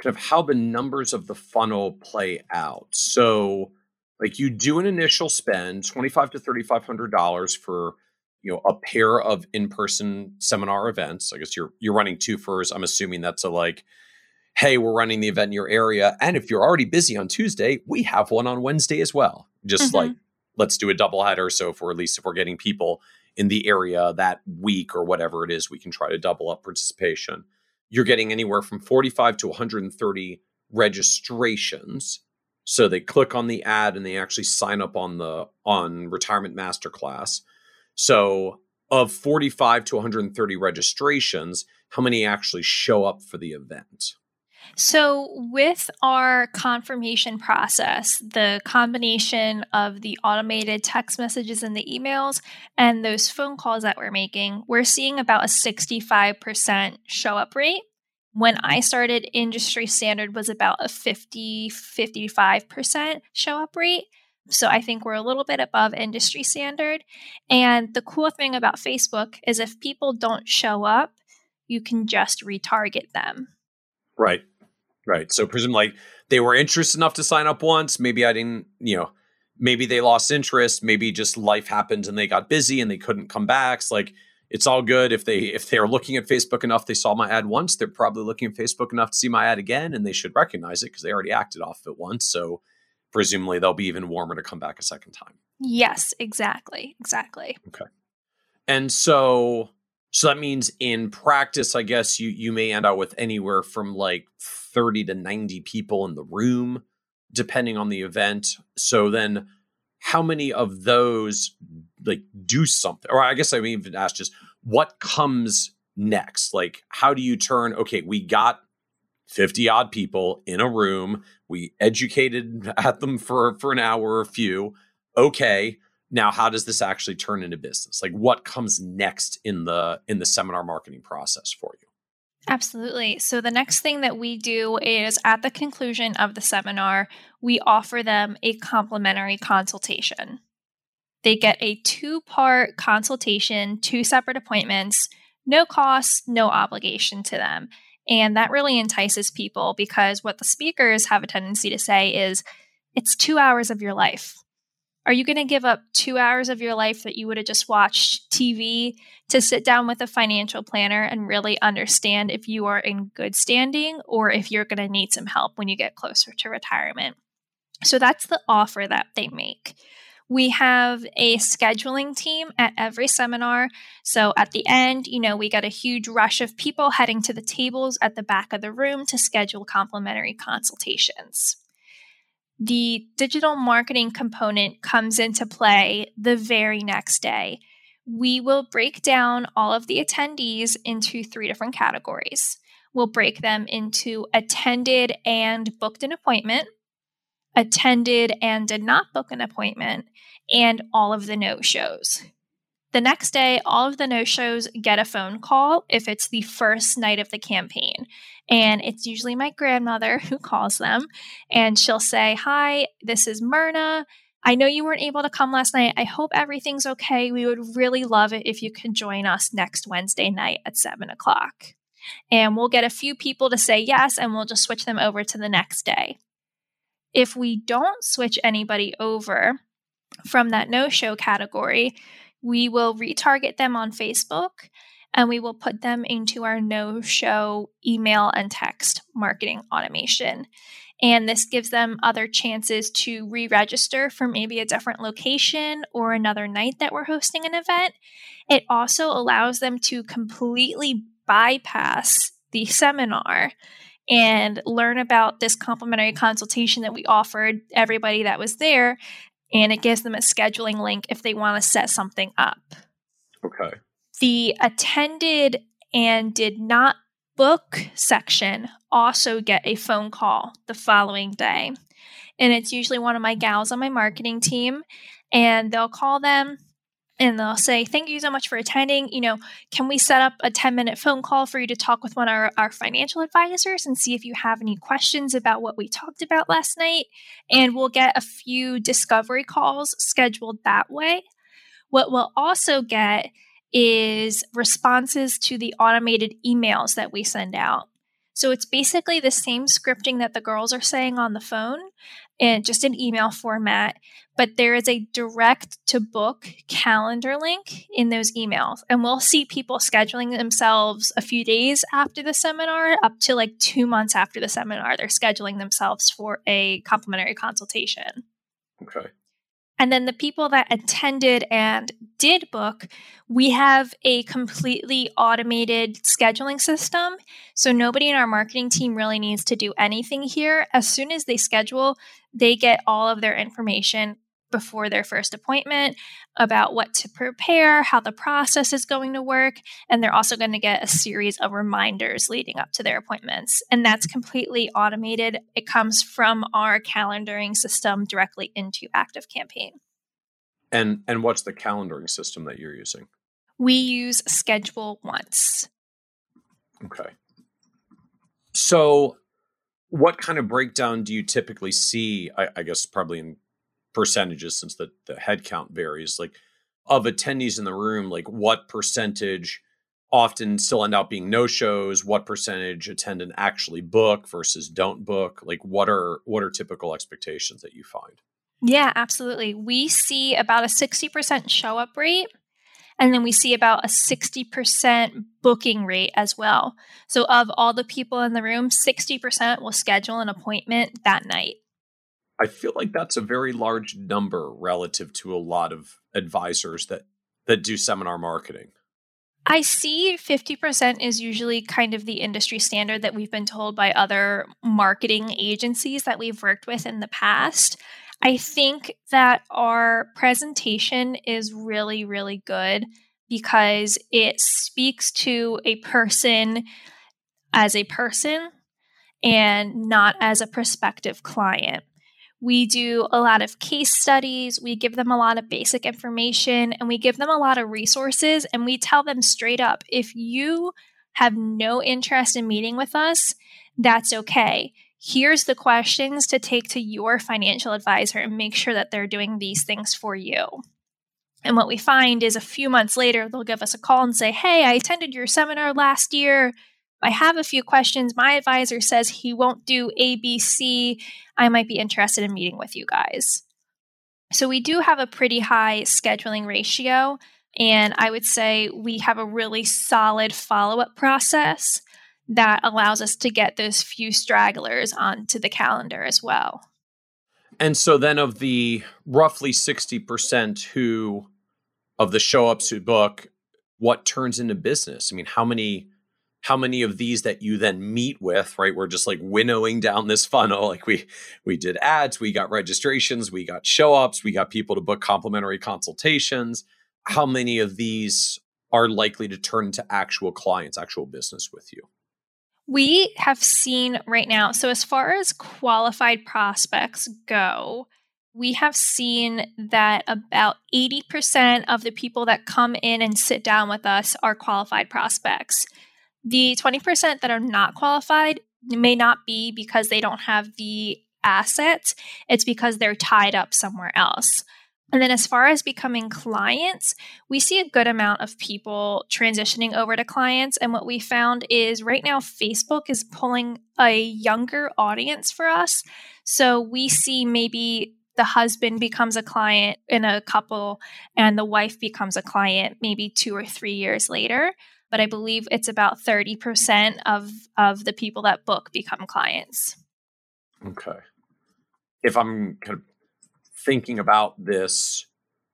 kind of how the numbers of the funnel play out. So, like you do an initial spend, twenty five to thirty five hundred dollars for you know a pair of in person seminar events. I guess you're you're running two first. I'm assuming that's a like hey, we're running the event in your area. And if you're already busy on Tuesday, we have one on Wednesday as well. Just mm-hmm. like, let's do a double header. So if we're at least if we're getting people in the area that week or whatever it is, we can try to double up participation. You're getting anywhere from 45 to 130 registrations. So they click on the ad and they actually sign up on the on retirement masterclass. So of 45 to 130 registrations, how many actually show up for the event? So, with our confirmation process, the combination of the automated text messages and the emails and those phone calls that we're making, we're seeing about a 65% show up rate. When I started, industry standard was about a 50 55% show up rate. So I think we're a little bit above industry standard. And the cool thing about Facebook is if people don't show up, you can just retarget them. Right. Right. So presumably like they were interested enough to sign up once. Maybe I didn't, you know, maybe they lost interest. Maybe just life happened and they got busy and they couldn't come back. It's like it's all good if they if they're looking at Facebook enough, they saw my ad once. They're probably looking at Facebook enough to see my ad again, and they should recognize it because they already acted off of it once. So presumably they'll be even warmer to come back a second time. Yes, exactly, exactly. Okay. And so so that means in practice, I guess you you may end out with anywhere from like 30 to 90 people in the room, depending on the event. So then how many of those like do something? Or I guess I mean even ask just what comes next? Like how do you turn, okay, we got 50 odd people in a room, we educated at them for for an hour or a few. Okay now how does this actually turn into business like what comes next in the in the seminar marketing process for you Absolutely. So, the next thing that we do is at the conclusion of the seminar, we offer them a complimentary consultation. They get a two part consultation, two separate appointments, no cost, no obligation to them. And that really entices people because what the speakers have a tendency to say is it's two hours of your life. Are you going to give up two hours of your life that you would have just watched TV to sit down with a financial planner and really understand if you are in good standing or if you're going to need some help when you get closer to retirement? So that's the offer that they make. We have a scheduling team at every seminar. So at the end, you know, we get a huge rush of people heading to the tables at the back of the room to schedule complimentary consultations the digital marketing component comes into play the very next day. We will break down all of the attendees into three different categories. We'll break them into attended and booked an appointment, attended and did not book an appointment, and all of the no shows. The next day, all of the no shows get a phone call if it's the first night of the campaign. And it's usually my grandmother who calls them, and she'll say, Hi, this is Myrna. I know you weren't able to come last night. I hope everything's okay. We would really love it if you could join us next Wednesday night at seven o'clock. And we'll get a few people to say yes, and we'll just switch them over to the next day. If we don't switch anybody over from that no show category, we will retarget them on Facebook and we will put them into our no show email and text marketing automation. And this gives them other chances to re register for maybe a different location or another night that we're hosting an event. It also allows them to completely bypass the seminar and learn about this complimentary consultation that we offered everybody that was there and it gives them a scheduling link if they want to set something up. Okay. The attended and did not book section also get a phone call the following day. And it's usually one of my gals on my marketing team, and they'll call them and they'll say, Thank you so much for attending. You know, can we set up a 10 minute phone call for you to talk with one of our, our, financial advisors and see if you have any questions about what we talked about last night? And we'll get a few discovery calls scheduled that way. What we'll also get is responses to the automated emails that we send out. So it's basically the same scripting that the girls are saying on the phone, in just an email format, but there is a direct to book calendar link in those emails. And we'll see people scheduling themselves a few days after the seminar, up to like two months after the seminar. They're scheduling themselves for a complimentary consultation. Okay. And then the people that attended and did book, we have a completely automated scheduling system. So nobody in our marketing team really needs to do anything here. As soon as they schedule, they get all of their information before their first appointment about what to prepare, how the process is going to work, and they're also going to get a series of reminders leading up to their appointments. And that's completely automated. It comes from our calendaring system directly into ActiveCampaign. And and what's the calendaring system that you're using? We use Schedule Once. Okay. So what kind of breakdown do you typically see? I, I guess probably in percentages since the, the head count varies like of attendees in the room like what percentage often still end up being no shows what percentage attend and actually book versus don't book like what are what are typical expectations that you find? Yeah absolutely. We see about a 60% show up rate and then we see about a 60% booking rate as well. So of all the people in the room 60% will schedule an appointment that night I feel like that's a very large number relative to a lot of advisors that that do seminar marketing. I see 50% is usually kind of the industry standard that we've been told by other marketing agencies that we've worked with in the past. I think that our presentation is really, really good because it speaks to a person as a person and not as a prospective client. We do a lot of case studies, we give them a lot of basic information, and we give them a lot of resources. And we tell them straight up if you have no interest in meeting with us, that's okay. Here's the questions to take to your financial advisor and make sure that they're doing these things for you. And what we find is a few months later, they'll give us a call and say, Hey, I attended your seminar last year. I have a few questions. My advisor says he won't do ABC. I might be interested in meeting with you guys. So we do have a pretty high scheduling ratio. And I would say we have a really solid follow up process that allows us to get those few stragglers onto the calendar as well. And so then of the roughly 60% who of the show ups who book, what turns into business? I mean, how many how many of these that you then meet with right? We're just like winnowing down this funnel. Like we we did ads we got registrations we got show ups we got people to book complimentary consultations. How many of these are likely to turn into actual clients actual business with you? We have seen right now so as far as qualified prospects go we have seen that about 80% of the people that come in and sit down with us are qualified prospects the 20% that are not qualified may not be because they don't have the assets, it's because they're tied up somewhere else. And then, as far as becoming clients, we see a good amount of people transitioning over to clients. And what we found is right now, Facebook is pulling a younger audience for us. So we see maybe the husband becomes a client in a couple and the wife becomes a client maybe two or three years later but I believe it's about 30% of of the people that book become clients. Okay. If I'm kind of thinking about this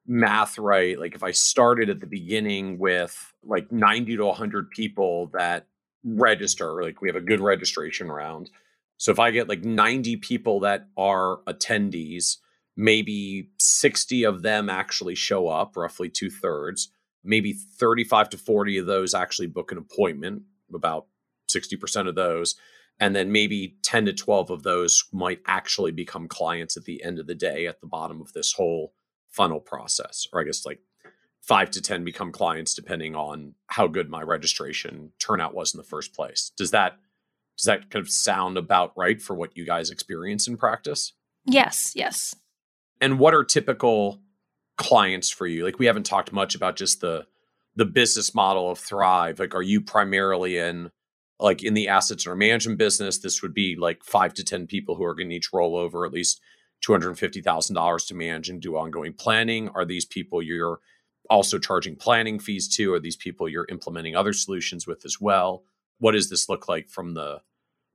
math right, like if I started at the beginning with like 90 to 100 people that register, like we have a good registration round. So if I get like 90 people that are attendees, maybe 60 of them actually show up, roughly two thirds maybe 35 to 40 of those actually book an appointment, about 60% of those. And then maybe 10 to 12 of those might actually become clients at the end of the day at the bottom of this whole funnel process. Or I guess like five to 10 become clients depending on how good my registration turnout was in the first place. Does that does that kind of sound about right for what you guys experience in practice? Yes, yes. And what are typical clients for you? Like we haven't talked much about just the the business model of Thrive. Like are you primarily in like in the assets or management business? This would be like 5 to 10 people who are going to each roll over at least $250,000 to manage and do ongoing planning? Are these people you're also charging planning fees to? Are these people you're implementing other solutions with as well? What does this look like from the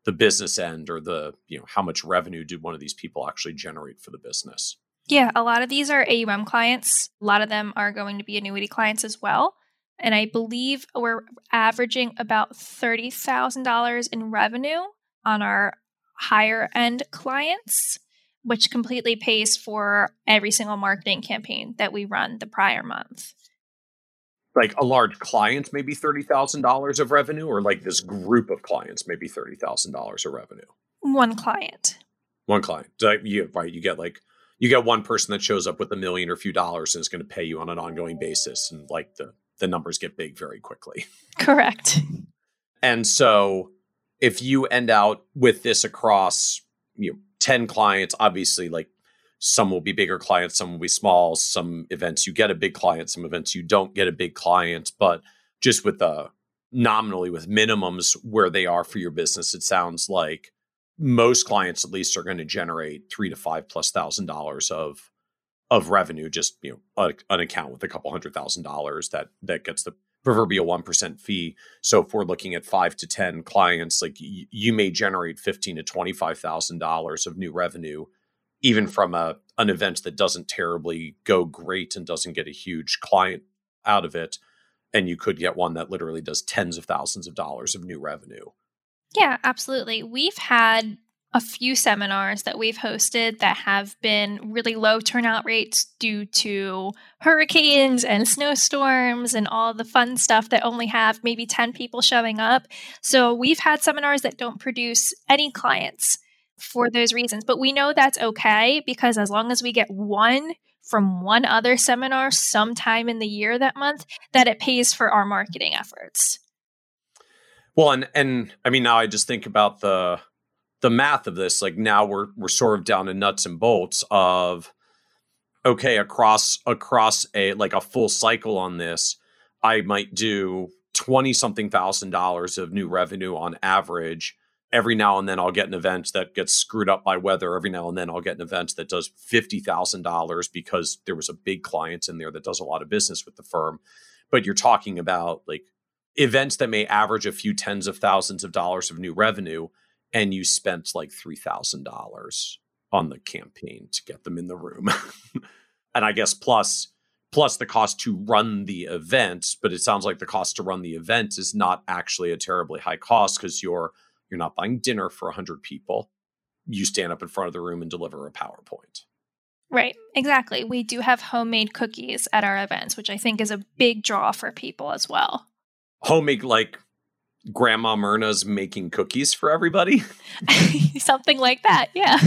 the business end or the, you know, how much revenue do one of these people actually generate for the business? Yeah, a lot of these are AUM clients. A lot of them are going to be annuity clients as well. And I believe we're averaging about $30,000 in revenue on our higher end clients which completely pays for every single marketing campaign that we run the prior month. Like a large client, maybe $30,000 of revenue, or like this group of clients, maybe $30,000 of revenue? One client. One client. You, right. You get like, you get one person that shows up with a million or a few dollars and is going to pay you on an ongoing basis. And like the, the numbers get big very quickly. Correct. And so if you end out with this across you know, 10 clients, obviously, like some will be bigger clients, some will be small. Some events you get a big client, some events you don't get a big client. But just with the nominally with minimums where they are for your business, it sounds like most clients at least are going to generate three to five plus thousand dollars of of revenue just you know a, an account with a couple hundred thousand dollars that that gets the proverbial 1% fee. So if we're looking at five to 10 clients, like y- you may generate 15 to $25,000 of new revenue, even from a, an event that doesn't terribly go great and doesn't get a huge client out of it. And you could get one that literally does tens of thousands of dollars of new revenue. Yeah, absolutely. We've had a few seminars that we've hosted that have been really low turnout rates due to hurricanes and snowstorms and all the fun stuff that only have maybe 10 people showing up. So we've had seminars that don't produce any clients for those reasons. But we know that's okay because as long as we get one from one other seminar sometime in the year that month, that it pays for our marketing efforts. Well, and and I mean now I just think about the the math of this like now we're we're sort of down to nuts and bolts of okay across across a like a full cycle on this i might do 20 something thousand dollars of new revenue on average. Every now and then i'll get an event that gets screwed up by weather. Every now and then i'll get an event that does $50000 because there was a big client in there that does a lot of business with the firm. But you're talking about like events that may average a few tens of thousands of dollars of new revenue and you spent like $3,000 on the campaign to get them in the room. and I guess plus plus the cost to run the event, but it sounds like the cost to run the event is not actually a terribly high cost cuz you're you're not buying dinner for 100 people. You stand up in front of the room and deliver a PowerPoint. Right, exactly. We do have homemade cookies at our events, which I think is a big draw for people as well. Homemade like Grandma Myrna's making cookies for everybody. Something like that, yeah.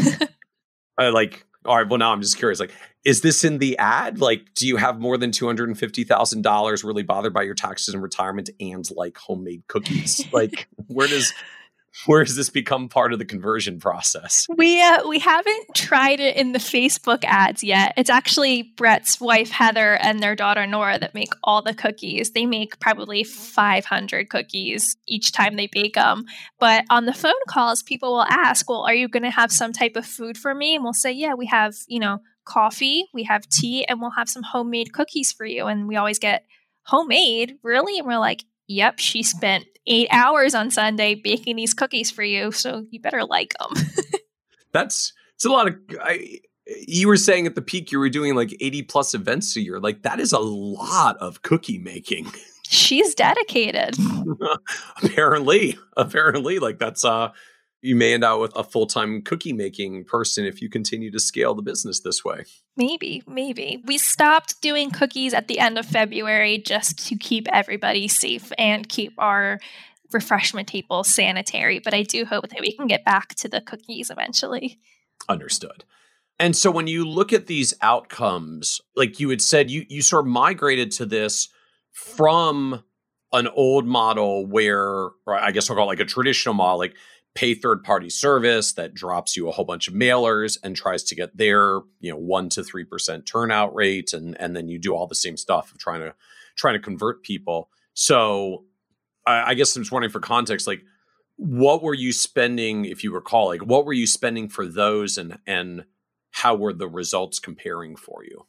I like, all right, well, now I'm just curious. Like, is this in the ad? Like, do you have more than $250,000 really bothered by your taxes and retirement and like homemade cookies? like, where does where has this become part of the conversion process? We uh, we haven't tried it in the Facebook ads yet. It's actually Brett's wife Heather and their daughter Nora that make all the cookies. They make probably 500 cookies each time they bake them. But on the phone calls, people will ask, "Well, are you going to have some type of food for me?" And we'll say, "Yeah, we have, you know, coffee, we have tea, and we'll have some homemade cookies for you." And we always get homemade, really? And we're like, Yep, she spent eight hours on Sunday baking these cookies for you, so you better like them. That's it's a lot of. I, you were saying at the peak you were doing like 80 plus events a year. Like that is a lot of cookie making. She's dedicated. apparently, apparently, like that's uh you may end up with a full-time cookie making person if you continue to scale the business this way. Maybe, maybe. We stopped doing cookies at the end of February just to keep everybody safe and keep our refreshment table sanitary, but I do hope that we can get back to the cookies eventually. Understood. And so when you look at these outcomes, like you had said you you sort of migrated to this from an old model where I guess I'll call it like a traditional model like pay third party service that drops you a whole bunch of mailers and tries to get their you know one to three percent turnout rate and and then you do all the same stuff of trying to trying to convert people so I, I guess i'm just wondering for context like what were you spending if you recall like what were you spending for those and and how were the results comparing for you?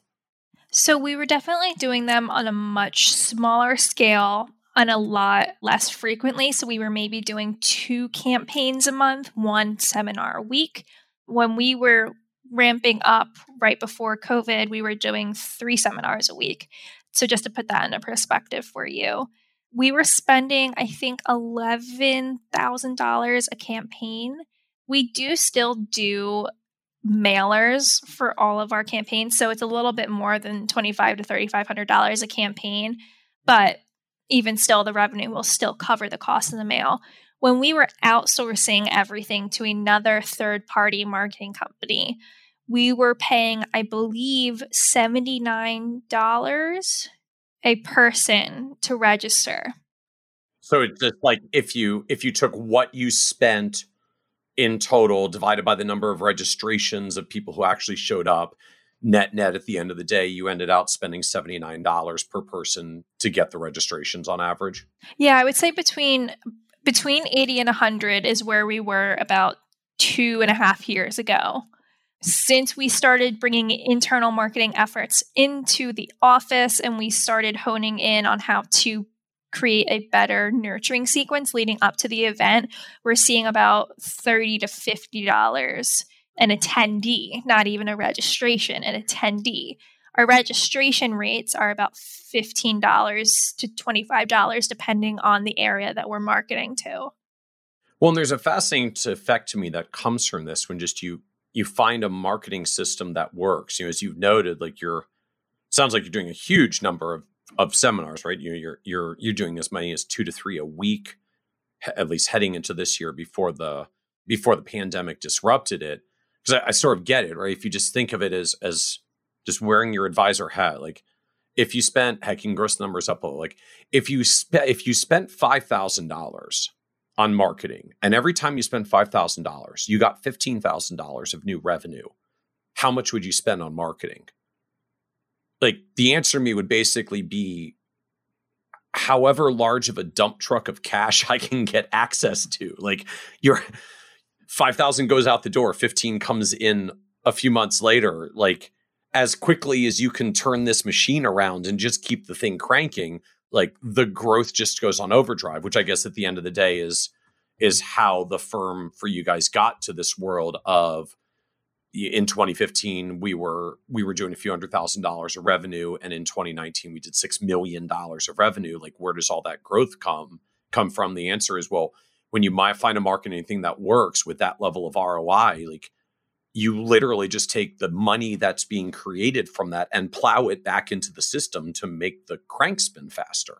So we were definitely doing them on a much smaller scale and a lot less frequently. So we were maybe doing two campaigns a month, one seminar a week. When we were ramping up right before COVID, we were doing three seminars a week. So just to put that into perspective for you, we were spending, I think, $11,000 a campaign. We do still do mailers for all of our campaigns. So it's a little bit more than 25 to $3,500 a campaign. But even still, the revenue will still cover the cost of the mail. When we were outsourcing everything to another third party marketing company, we were paying, I believe, $79 a person to register. So it's just like if you if you took what you spent in total divided by the number of registrations of people who actually showed up net net at the end of the day you ended out spending $79 per person to get the registrations on average? Yeah i would say between between 80 and 100 is where we were about two and a half years ago. Since we started bringing internal marketing efforts into the office and we started honing in on how to create a better nurturing sequence leading up to the event, we're seeing about 30 to $50 an attendee, not even a registration, an attendee. Our registration rates are about $15 to $25, depending on the area that we're marketing to. Well, and there's a fascinating effect to me that comes from this when just you you find a marketing system that works. You know, as you've noted, like you're sounds like you're doing a huge number of of seminars, right? You you're you're you're doing as many as two to three a week, at least heading into this year before the before the pandemic disrupted it. Because I, I sort of get it, right? If you just think of it as as just wearing your advisor hat, like if you spent heck, you can gross numbers up a little. Like if you spent if you spent five thousand dollars on marketing, and every time you spend five thousand dollars, you got fifteen thousand dollars of new revenue. How much would you spend on marketing? like the answer to me would basically be however large of a dump truck of cash I can get access to. Like your 5000 goes out the door, 15 comes in a few months later, like as quickly as you can turn this machine around and just keep the thing cranking, like the growth just goes on overdrive, which I guess at the end of the day is is how the firm for you guys got to this world of in 2015 we were we were doing a few hundred thousand dollars of revenue and in 2019 we did 6 million dollars of revenue. Like where does all that growth come come from? The answer is well when you might find a marketing anything that works with that level of ROI like you literally just take the money that's being created from that and plow it back into the system to make the crank spin faster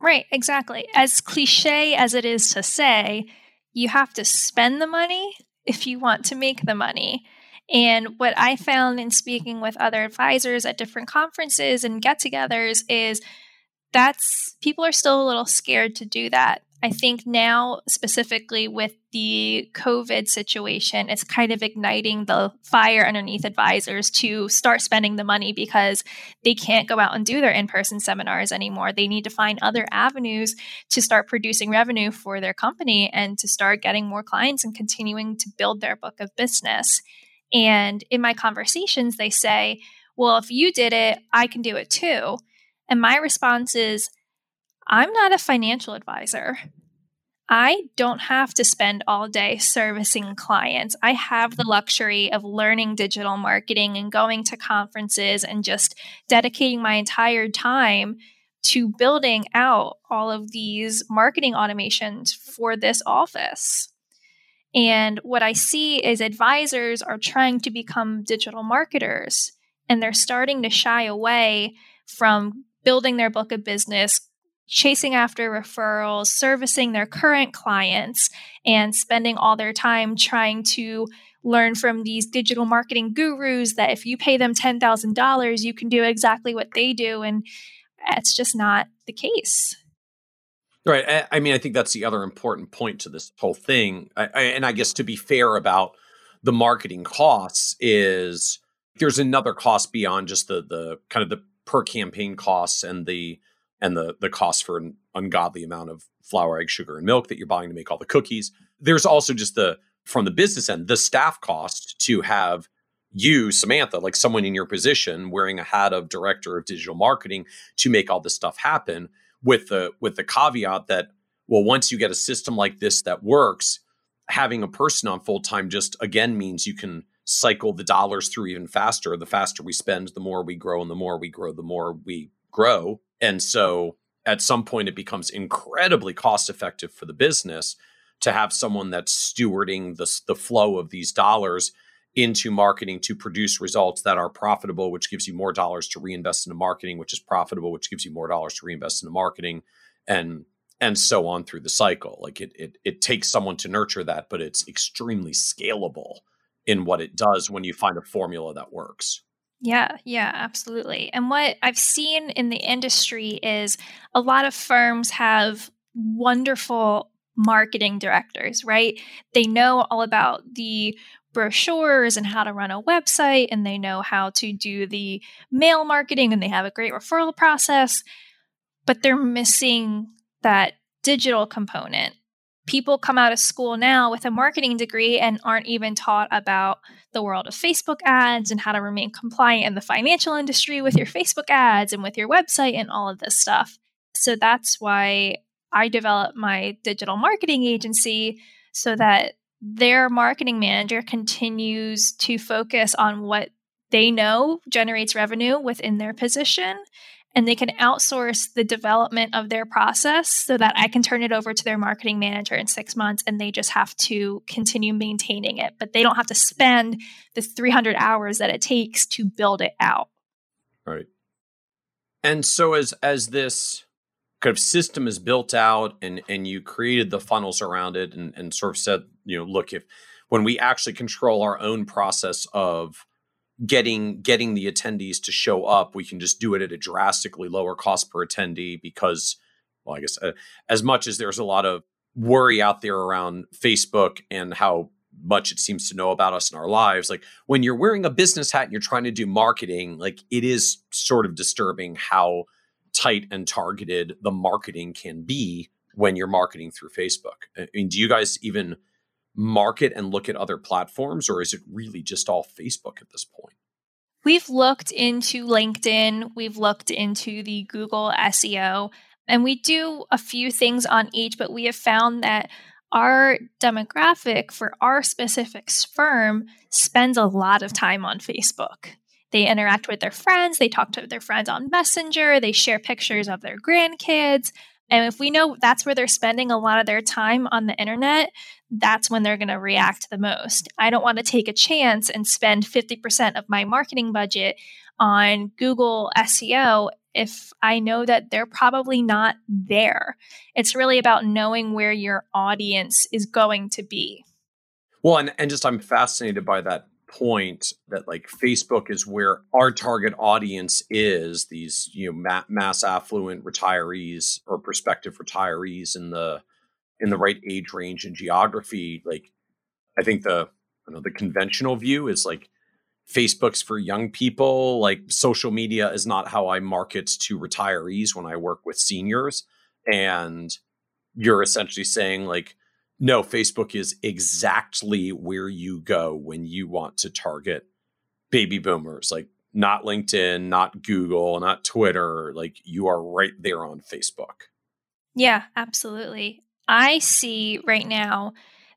right exactly as cliche as it is to say you have to spend the money if you want to make the money. And what I found in speaking with other advisors at different conferences and get togethers is that's people are still a little scared to do that. I think now, specifically with the COVID situation, it's kind of igniting the fire underneath advisors to start spending the money because they can't go out and do their in person seminars anymore. They need to find other avenues to start producing revenue for their company and to start getting more clients and continuing to build their book of business. And in my conversations, they say, Well, if you did it, I can do it too. And my response is, I'm not a financial advisor. I don't have to spend all day servicing clients. I have the luxury of learning digital marketing and going to conferences and just dedicating my entire time to building out all of these marketing automations for this office. And what I see is advisors are trying to become digital marketers and they're starting to shy away from building their book of business, chasing after referrals, servicing their current clients, and spending all their time trying to learn from these digital marketing gurus that if you pay them $10,000, you can do exactly what they do. And that's just not the case. Right. I mean, I think that's the other important point to this whole thing. I, I, and I guess to be fair about the marketing costs is there's another cost beyond just the the kind of the per campaign costs and the and the the cost for an ungodly amount of flour, egg, sugar, and milk that you're buying to make all the cookies. There's also just the from the business end, the staff cost to have you, Samantha, like someone in your position wearing a hat of director of digital marketing to make all this stuff happen with the with the caveat that well once you get a system like this that works having a person on full time just again means you can cycle the dollars through even faster the faster we spend the more we grow and the more we grow the more we grow and so at some point it becomes incredibly cost effective for the business to have someone that's stewarding the, the flow of these dollars into marketing to produce results that are profitable, which gives you more dollars to reinvest into marketing, which is profitable, which gives you more dollars to reinvest into marketing, and and so on through the cycle. Like it it it takes someone to nurture that, but it's extremely scalable in what it does when you find a formula that works. Yeah, yeah, absolutely. And what I've seen in the industry is a lot of firms have wonderful marketing directors, right? They know all about the brochures and how to run a website and they know how to do the mail marketing and they have a great referral process, but they're missing that digital component. People come out of school now with a marketing degree and aren't even taught about the world of Facebook ads and how to remain compliant in the financial industry with your Facebook ads and with your website and all of this stuff. So that's why I developed my digital marketing agency so that their marketing manager continues to focus on what they know generates revenue within their position and they can outsource the development of their process so that I can turn it over to their marketing manager in 6 months and they just have to continue maintaining it but they don't have to spend the 300 hours that it takes to build it out. Right. And so as as this kind of system is built out and and you created the funnels around it and, and sort of said you know look if when we actually control our own process of getting getting the attendees to show up we can just do it at a drastically lower cost per attendee because well i guess uh, as much as there's a lot of worry out there around facebook and how much it seems to know about us in our lives like when you're wearing a business hat and you're trying to do marketing like it is sort of disturbing how tight and targeted the marketing can be when you're marketing through Facebook. I mean, do you guys even market and look at other platforms, or is it really just all Facebook at this point? We've looked into LinkedIn, we've looked into the Google SEO, and we do a few things on each, but we have found that our demographic for our specific firm spends a lot of time on Facebook. They interact with their friends, they talk to their friends on Messenger, they share pictures of their grandkids. And if we know that's where they're spending a lot of their time on the internet, that's when they're going to react the most. I don't want to take a chance and spend 50% of my marketing budget on Google SEO if I know that they're probably not there. It's really about knowing where your audience is going to be. Well, and, and just I'm fascinated by that point that like Facebook is where our target audience is these you know ma- mass affluent retirees or prospective retirees in the in the right age range and geography like I think the you know the conventional view is like Facebook's for young people like social media is not how I market to retirees when I work with seniors and you're essentially saying like no, Facebook is exactly where you go when you want to target baby boomers. Like not LinkedIn, not Google, not Twitter. Like you are right there on Facebook. Yeah, absolutely. I see right now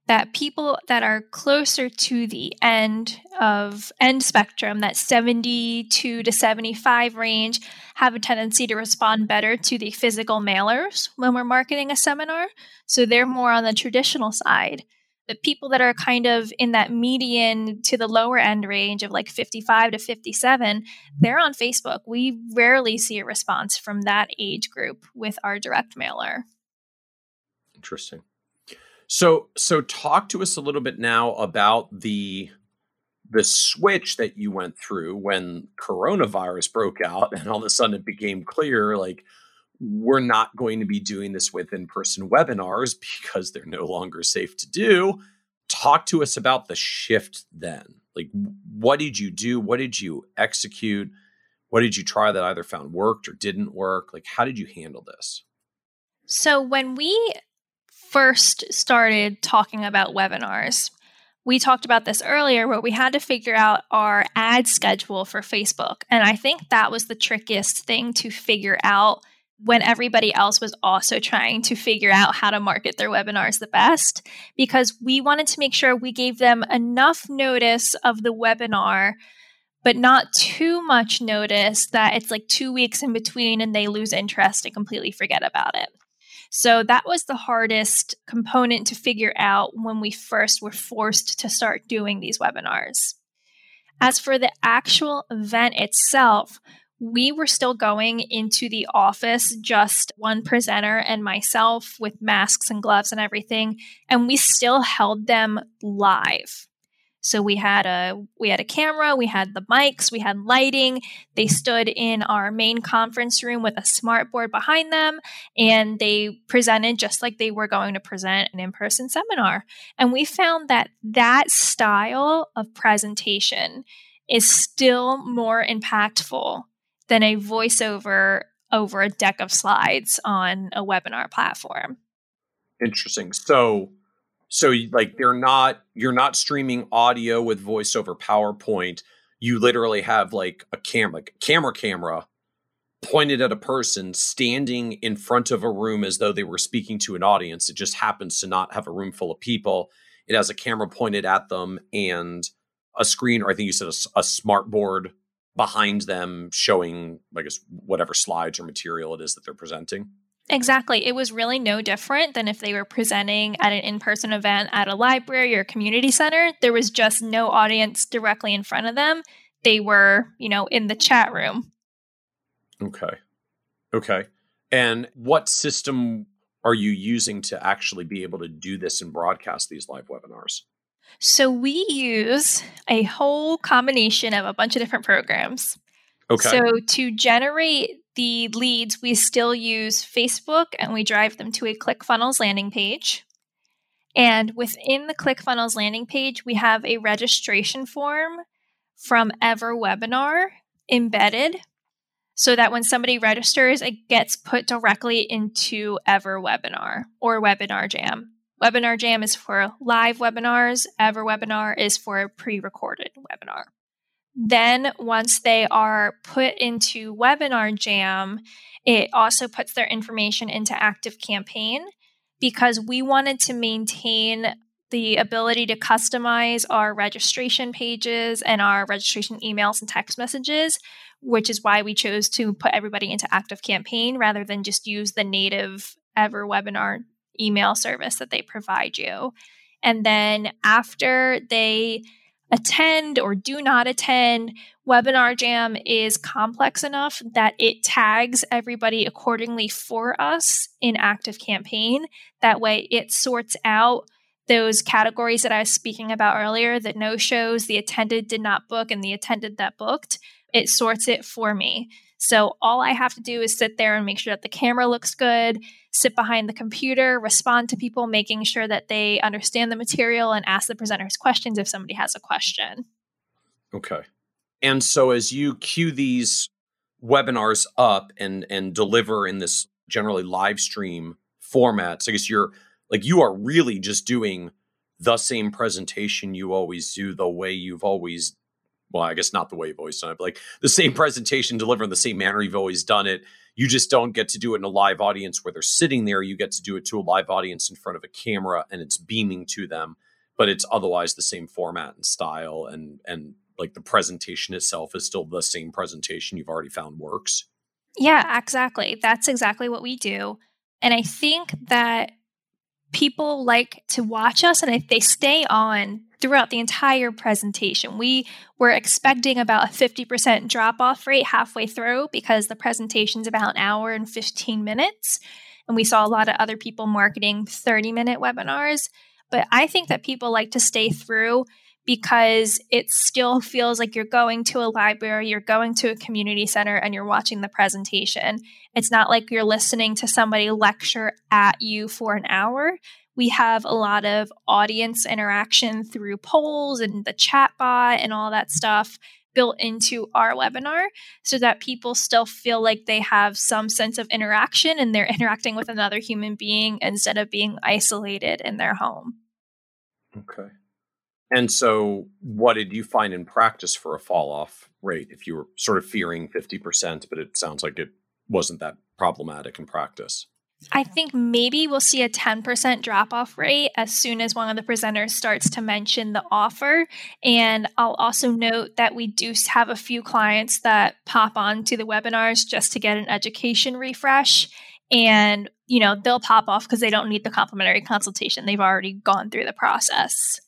that people that are closer to the end of end spectrum, that 72 to 75 range, have a tendency to respond better to the physical mailers when we're marketing a seminar. So they're more on the traditional side. The people that are kind of in that median to the lower end range of like 55 to 57, they're on Facebook. We rarely see a response from that age group with our direct mailer. Interesting. So so talk to us a little bit now about the the switch that you went through when coronavirus broke out and all of a sudden it became clear like we're not going to be doing this with in-person webinars because they're no longer safe to do. Talk to us about the shift then. Like what did you do? What did you execute? What did you try that either found worked or didn't work? Like how did you handle this? So when we first started talking about webinars, we talked about this earlier where we had to figure out our ad schedule for Facebook. And I think that was the trickiest thing to figure out when everybody else was also trying to figure out how to market their webinars the best because we wanted to make sure we gave them enough notice of the webinar but not too much notice that it's like 2 weeks in between and they lose interest and completely forget about it. So that was the hardest component to figure out when we first were forced to start doing these webinars. As for the actual event itself, we were still going into the office, just one presenter and myself with masks and gloves and everything, and we still held them live. So we had a we had a camera, we had the mics, we had lighting. They stood in our main conference room with a smart board behind them and they presented just like they were going to present an in-person seminar. And we found that that style of presentation is still more impactful than a voiceover over a deck of slides on a webinar platform. Interesting. So so like they're not you're not streaming audio with voice over PowerPoint. You literally have like a camera like camera camera pointed at a person standing in front of a room as though they were speaking to an audience. It just happens to not have a room full of people. It has a camera pointed at them and a screen, or I think you said a, a smart board behind them showing, I guess, whatever slides or material it is that they're presenting. Exactly. It was really no different than if they were presenting at an in person event at a library or community center. There was just no audience directly in front of them. They were, you know, in the chat room. Okay. Okay. And what system are you using to actually be able to do this and broadcast these live webinars? So we use a whole combination of a bunch of different programs. Okay. So to generate the leads, we still use Facebook and we drive them to a ClickFunnels landing page. And within the ClickFunnels landing page, we have a registration form from EverWebinar embedded so that when somebody registers, it gets put directly into EverWebinar or Webinar Jam. Webinar Jam is for live webinars, EverWebinar is for a pre recorded webinar. Then, once they are put into Webinar Jam, it also puts their information into Active Campaign because we wanted to maintain the ability to customize our registration pages and our registration emails and text messages, which is why we chose to put everybody into Active Campaign rather than just use the native Ever Webinar email service that they provide you. And then after they attend or do not attend. Webinar Jam is complex enough that it tags everybody accordingly for us in Active Campaign. That way, it sorts out those categories that I was speaking about earlier the no shows, the attended did not book, and the attended that booked. It sorts it for me. So all I have to do is sit there and make sure that the camera looks good, sit behind the computer, respond to people, making sure that they understand the material and ask the presenters questions if somebody has a question. Okay. And so as you cue these webinars up and and deliver in this generally live stream format, so I guess you're like you are really just doing the same presentation you always do the way you've always well, I guess not the way you've always done it, but like the same presentation delivered in the same manner you've always done it. You just don't get to do it in a live audience where they're sitting there. You get to do it to a live audience in front of a camera and it's beaming to them, but it's otherwise the same format and style and and like the presentation itself is still the same presentation you've already found works. Yeah, exactly. That's exactly what we do. And I think that people like to watch us and if they stay on throughout the entire presentation. We were expecting about a 50% drop off rate halfway through because the presentation is about an hour and 15 minutes. And we saw a lot of other people marketing 30 minute webinars. But I think that people like to stay through because it still feels like you're going to a library, you're going to a community center, and you're watching the presentation. It's not like you're listening to somebody lecture at you for an hour. We have a lot of audience interaction through polls and the chat bot and all that stuff built into our webinar so that people still feel like they have some sense of interaction and they're interacting with another human being instead of being isolated in their home. Okay. And so, what did you find in practice for a fall off rate if you were sort of fearing 50%, but it sounds like it wasn't that problematic in practice? I think maybe we'll see a 10% drop off rate as soon as one of the presenters starts to mention the offer. And I'll also note that we do have a few clients that pop on to the webinars just to get an education refresh. And, you know, they'll pop off because they don't need the complimentary consultation. They've already gone through the process.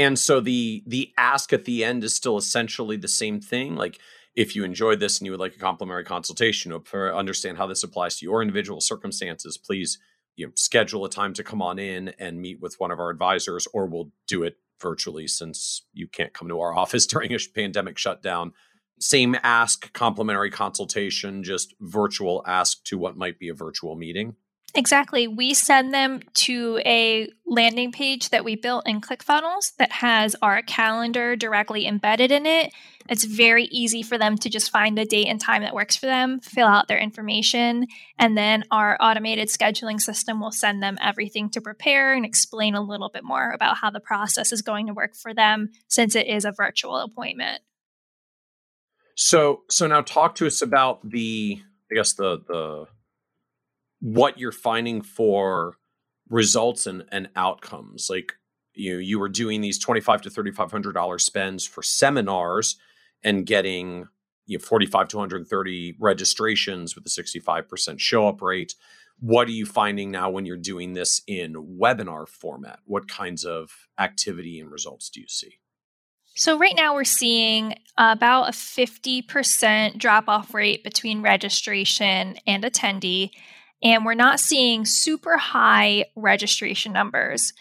And so the the ask at the end is still essentially the same thing. Like if you enjoyed this and you would like a complimentary consultation or understand how this applies to your individual circumstances, please you know, schedule a time to come on in and meet with one of our advisors, or we'll do it virtually since you can't come to our office during a pandemic shutdown. Same ask, complimentary consultation, just virtual ask to what might be a virtual meeting. Exactly. We send them to a landing page that we built in ClickFunnels that has our calendar directly embedded in it. It's very easy for them to just find a date and time that works for them, fill out their information, and then our automated scheduling system will send them everything to prepare and explain a little bit more about how the process is going to work for them since it is a virtual appointment. So so now talk to us about the I guess the the what you're finding for results and, and outcomes. Like you you were doing these twenty five to thirty five hundred dollar spends for seminars and getting you know, 45 to 130 registrations with a 65% show up rate. What are you finding now when you're doing this in webinar format? What kinds of activity and results do you see? So, right now we're seeing about a 50% drop off rate between registration and attendee and we're not seeing super high registration numbers.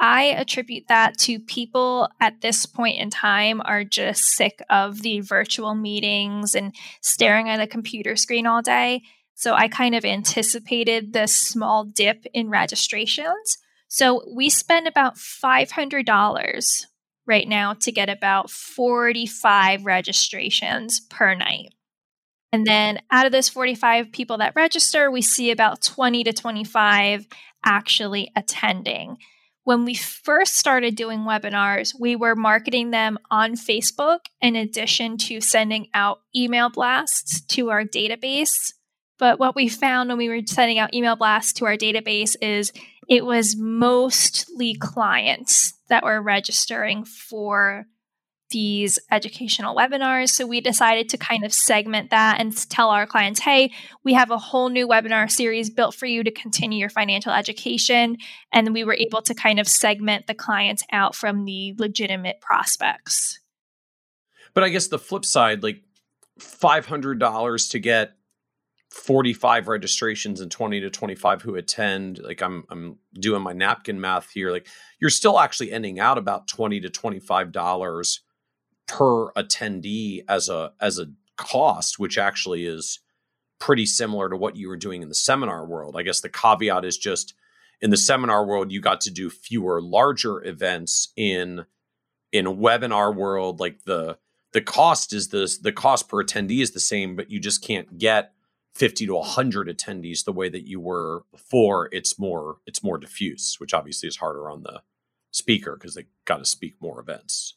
I attribute that to people at this point in time are just sick of the virtual meetings and staring at a computer screen all day. So I kind of anticipated this small dip in registrations. So we spend about $500 right now to get about 45 registrations per night. And then out of those 45 people that register, we see about 20 to 25 actually attending. When we first started doing webinars, we were marketing them on Facebook in addition to sending out email blasts to our database. But what we found when we were sending out email blasts to our database is it was mostly clients that were registering for these educational webinars. So we decided to kind of segment that and tell our clients, hey, we have a whole new webinar series built for you to continue your financial education. And we were able to kind of segment the clients out from the legitimate prospects. But I guess the flip side, like $500 to get 45 registrations and 20 to 25 who attend like i'm i'm doing my napkin math here like you're still actually ending out about 20 to 25 dollars per attendee as a as a cost, which actually is pretty similar to what you were doing in the seminar world. I guess the caveat is just in the seminar world, you got to do fewer larger events. In in webinar world, like the the cost is this the cost per attendee is the same, but you just can't get 50 to 100 attendees the way that you were before. It's more it's more diffuse which obviously is harder on the speaker because they got to speak more events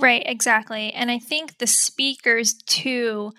Right, exactly. And I think the speakers too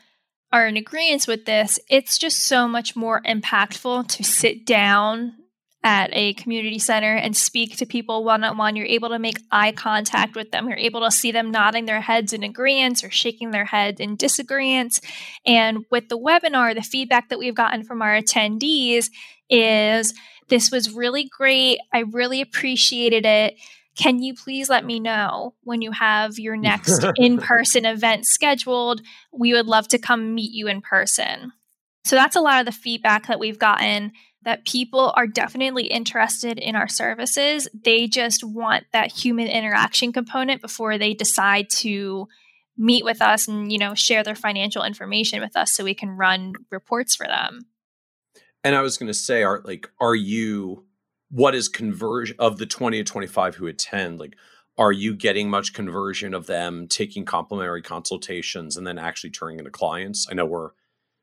are in agreement with this. It's just so much more impactful to sit down at a community center and speak to people one on one. You're able to make eye contact with them. You're able to see them nodding their heads in agreement or shaking their head in disagreement. And with the webinar, the feedback that we've gotten from our attendees is this was really great. I really appreciated it can you please let me know when you have your next in person event scheduled? We would love to come meet you in person. So that's a lot of the feedback that we've gotten that people are definitely interested in our services. They just want that human interaction component before they decide to meet with us and you know share their financial information with us so we can run reports for them. And I was going to say are like are you what is conversion of the 20 to 25 who attend like are you getting much conversion of them taking complimentary consultations and then actually turning into clients? I know we're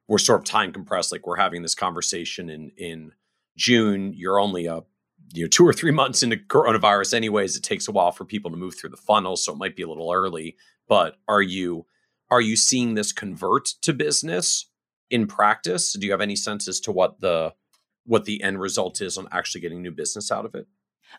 we're sort of time compressed like we're having this conversation in in june. You're only a you know two or three months into coronavirus anyways. It takes a while for people to move through the funnel so it might be a little early. But are you are you seeing this convert to business in practice? Do you have any sense as to what the what the end result is on actually getting new business out of it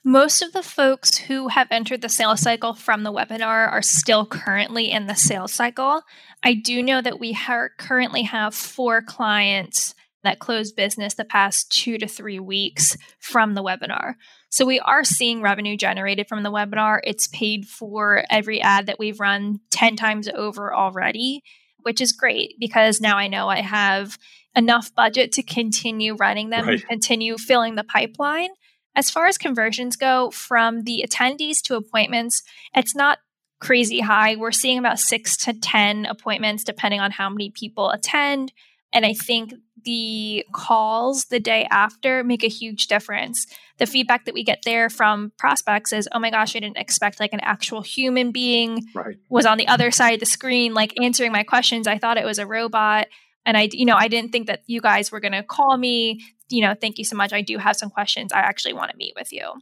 most of the folks who have entered the sales cycle from the webinar are still currently in the sales cycle. I do know that we ha- currently have four clients that closed business the past two to three weeks from the webinar. So we are seeing revenue generated from the webinar. It's paid for every ad that we've run 10 times over already, which is great because now I know I have enough budget to continue running them right. and continue filling the pipeline. As far as conversions go, from the attendees to appointments, it's not crazy high. We're seeing about six to 10 appointments, depending on how many people attend. And I think the calls the day after make a huge difference. The feedback that we get there from prospects is, oh my gosh, I didn't expect like an actual human being right. was on the other side of the screen, like answering my questions. I thought it was a robot. And I, you know, I didn't think that you guys were going to call me you know, thank you so much. I do have some questions. I actually want to meet with you.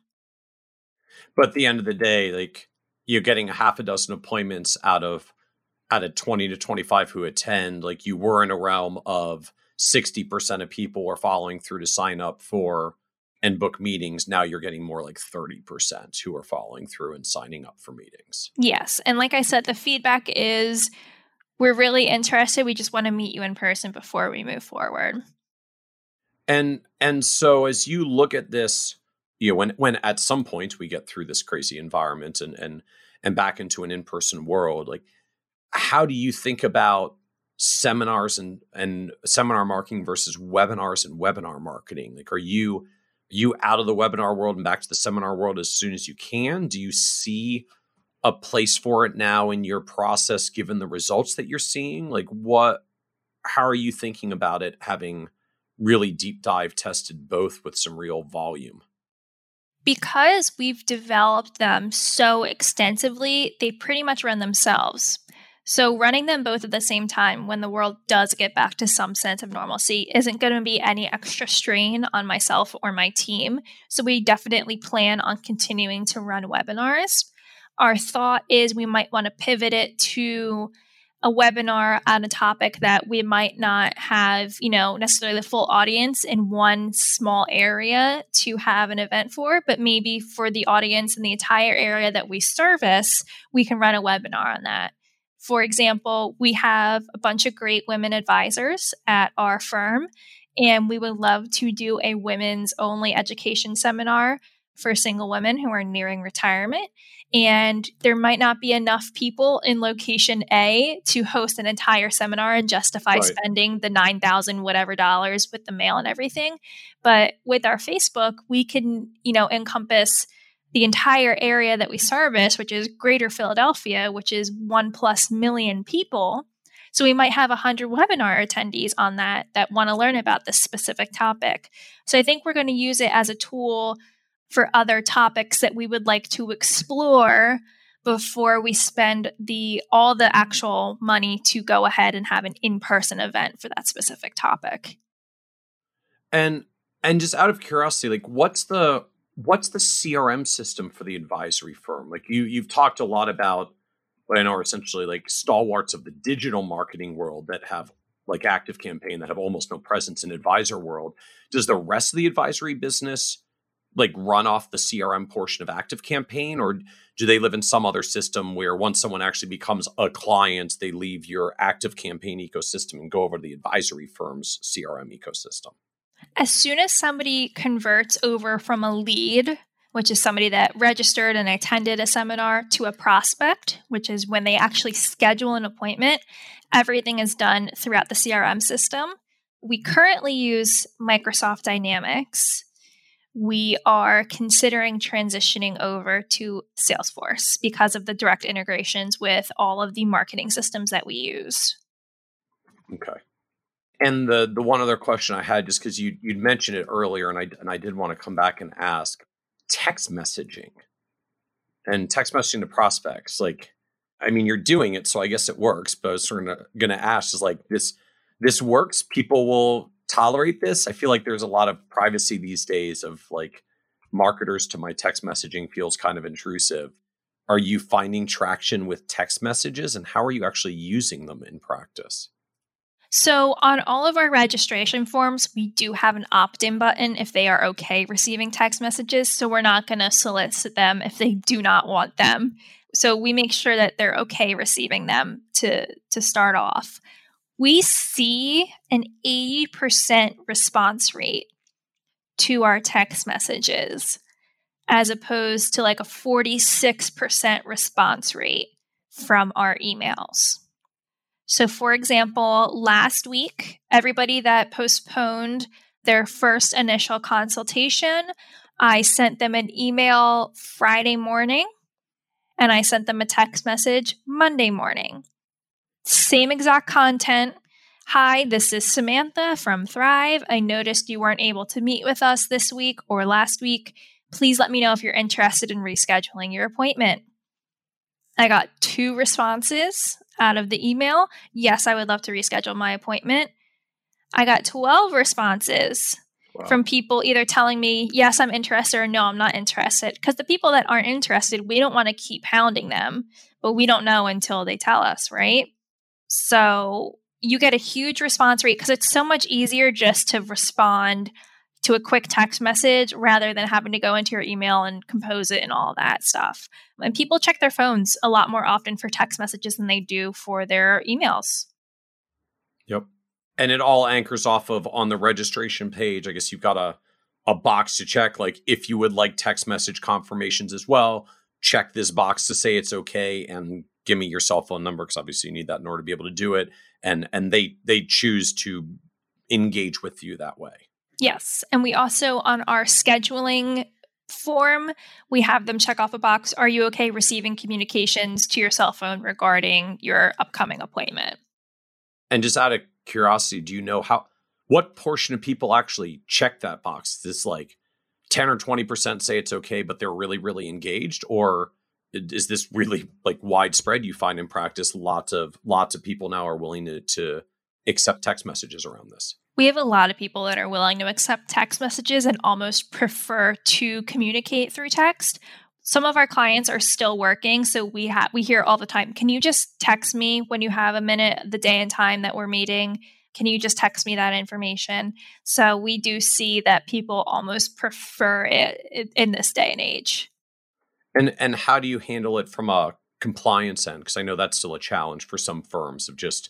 But at the end of the day, like you're getting a half a dozen appointments out of out of 20 to 25 who attend, like you were in a realm of 60% of people are following through to sign up for and book meetings. Now you're getting more like 30% who are following through and signing up for meetings. Yes. And like I said, the feedback is we're really interested. We just want to meet you in person before we move forward. And and so as you look at this, you know, when when at some point we get through this crazy environment and and and back into an in-person world, like how do you think about seminars and and seminar marketing versus webinars and webinar marketing? Like are you you out of the webinar world and back to the seminar world as soon as you can? Do you see a place for it now in your process given the results that you're seeing? Like what how are you thinking about it having really deep dive tested both with some real volume? Because we've developed them so extensively, they pretty much run themselves. So, running them both at the same time when the world does get back to some sense of normalcy isn't going to be any extra strain on myself or my team. So, we definitely plan on continuing to run webinars. Our thought is we might want to pivot it to a webinar on a topic that we might not have, you know, necessarily the full audience in one small area to have an event for, but maybe for the audience in the entire area that we service, we can run a webinar on that. For example, we have a bunch of great women advisors at our firm, and we would love to do a women's only education seminar for single women who are nearing retirement and there might not be enough people in location A to host an entire seminar and justify right. spending the 9,000 whatever dollars with the mail and everything. But with our Facebook, we can, you know, encompass the entire area that we service, which is greater Philadelphia, which is 1 plus million people. So we might have 100 webinar attendees on that that want to learn about this specific topic. So I think we're going to use it as a tool for other topics that we would like to explore before we spend the all the actual money to go ahead and have an in-person event for that specific topic. And and just out of curiosity, like what's the what's the CRM system for the advisory firm? Like you you've talked a lot about what I know are essentially like stalwarts of the digital marketing world that have like active campaign that have almost no presence in advisor world. Does the rest of the advisory business like run off the CRM portion of Active Campaign, or do they live in some other system where once someone actually becomes a client, they leave your Active Campaign ecosystem and go over to the advisory firm's CRM ecosystem? As soon as somebody converts over from a lead, which is somebody that registered and attended a seminar, to a prospect, which is when they actually schedule an appointment, everything is done throughout the CRM system. We currently use Microsoft Dynamics we are considering transitioning over to Salesforce because of the direct integrations with all of the marketing systems that we use. Okay. And the the one other question I had, just because you you'd mentioned it earlier, and I and I did want to come back and ask, text messaging and text messaging to prospects. Like, I mean, you're doing it, so I guess it works. But I was sort of going to ask, is like this this works? People will tolerate this. I feel like there's a lot of privacy these days of like marketers to my text messaging feels kind of intrusive. Are you finding traction with text messages and how are you actually using them in practice? So, on all of our registration forms, we do have an opt in button if they are okay receiving text messages. So, we're not going to solicit them if they do not want them. So, we make sure that they're okay receiving them to, to start off. We see an 80% response rate to our text messages as opposed to like a 46% response rate from our emails. So, for example, last week, everybody that postponed their first initial consultation, I sent them an email Friday morning and I sent them a text message Monday morning. Same exact content. Hi, this is Samantha from Thrive. I noticed you weren't able to meet with us this week or last week. Please let me know if you're interested in rescheduling your appointment. I got two responses out of the email. Yes, I would love to reschedule my appointment. I got 12 responses wow. from people either telling me, yes, I'm interested, or no, I'm not interested. Because the people that aren't interested, we don't want to keep hounding them, but we don't know until they tell us, right? So you get a huge response rate because it's so much easier just to respond to a quick text message rather than having to go into your email and compose it and all that stuff. And people check their phones a lot more often for text messages than they do for their emails. Yep. And it all anchors off of on the registration page. I guess you've got a a box to check like if you would like text message confirmations as well, check this box to say it's okay and give me your cell phone number because obviously you need that in order to be able to do it and and they they choose to engage with you that way. Yes. And we also, on our scheduling form, we have them check off a box Are you okay receiving communications to your cell phone regarding your upcoming appointment? And just out of curiosity, do you know how, what portion of people actually check that box? Is this like 10 or 20% say it's okay, but they're really, really engaged? Or is this really like widespread? You find in practice lots of lots of people now are willing to, to accept text messages around this. We have a lot of people that are willing to accept text messages and almost prefer to communicate through text. Some of our clients are still working, so we have we hear all the time, "Can you just text me when you have a minute, the day and time that we're meeting?" Can you just text me that information? So we do see that people almost prefer it in this day and age. And and how do you handle it from a compliance end? Because I know that's still a challenge for some firms of just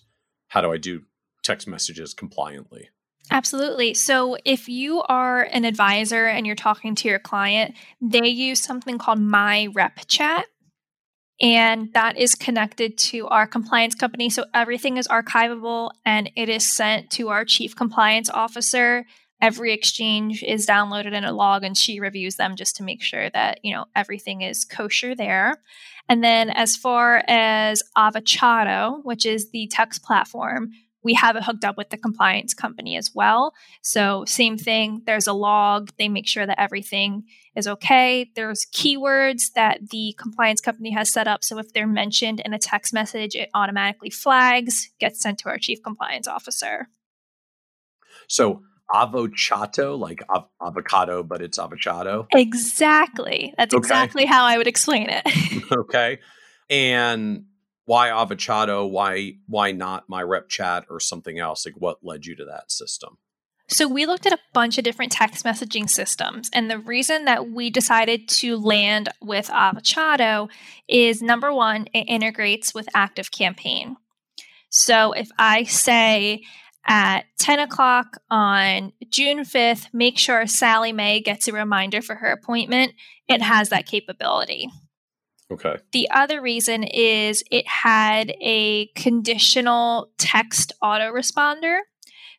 how do I do text messages compliantly? Absolutely. So, if you are an advisor and you're talking to your client, they use something called My Rep Chat. And that is connected to our compliance company. So everything is archivable and it is sent to our chief compliance officer. Every exchange is downloaded in a log and she reviews them just to make sure that, you know, everything is kosher there. And then as far as Avochato, which is the text platform, we have it hooked up with the compliance company as well. So, same thing, there's a log, they make sure that everything is okay. There's keywords that the compliance company has set up. So, if they're mentioned in a text message, it automatically flags, gets sent to our chief compliance officer. So, Avochato, like av- avocado, but it's Avochato. Exactly. That's okay. exactly how I would explain it. okay. And why Avochato why why not my rep chat or something else like what led you to that system so we looked at a bunch of different text messaging systems and the reason that we decided to land with Avochato is number one it integrates with active campaign so if i say at 10 o'clock on June 5th, make sure Sally May gets a reminder for her appointment. It has that capability. Okay. The other reason is it had a conditional text autoresponder.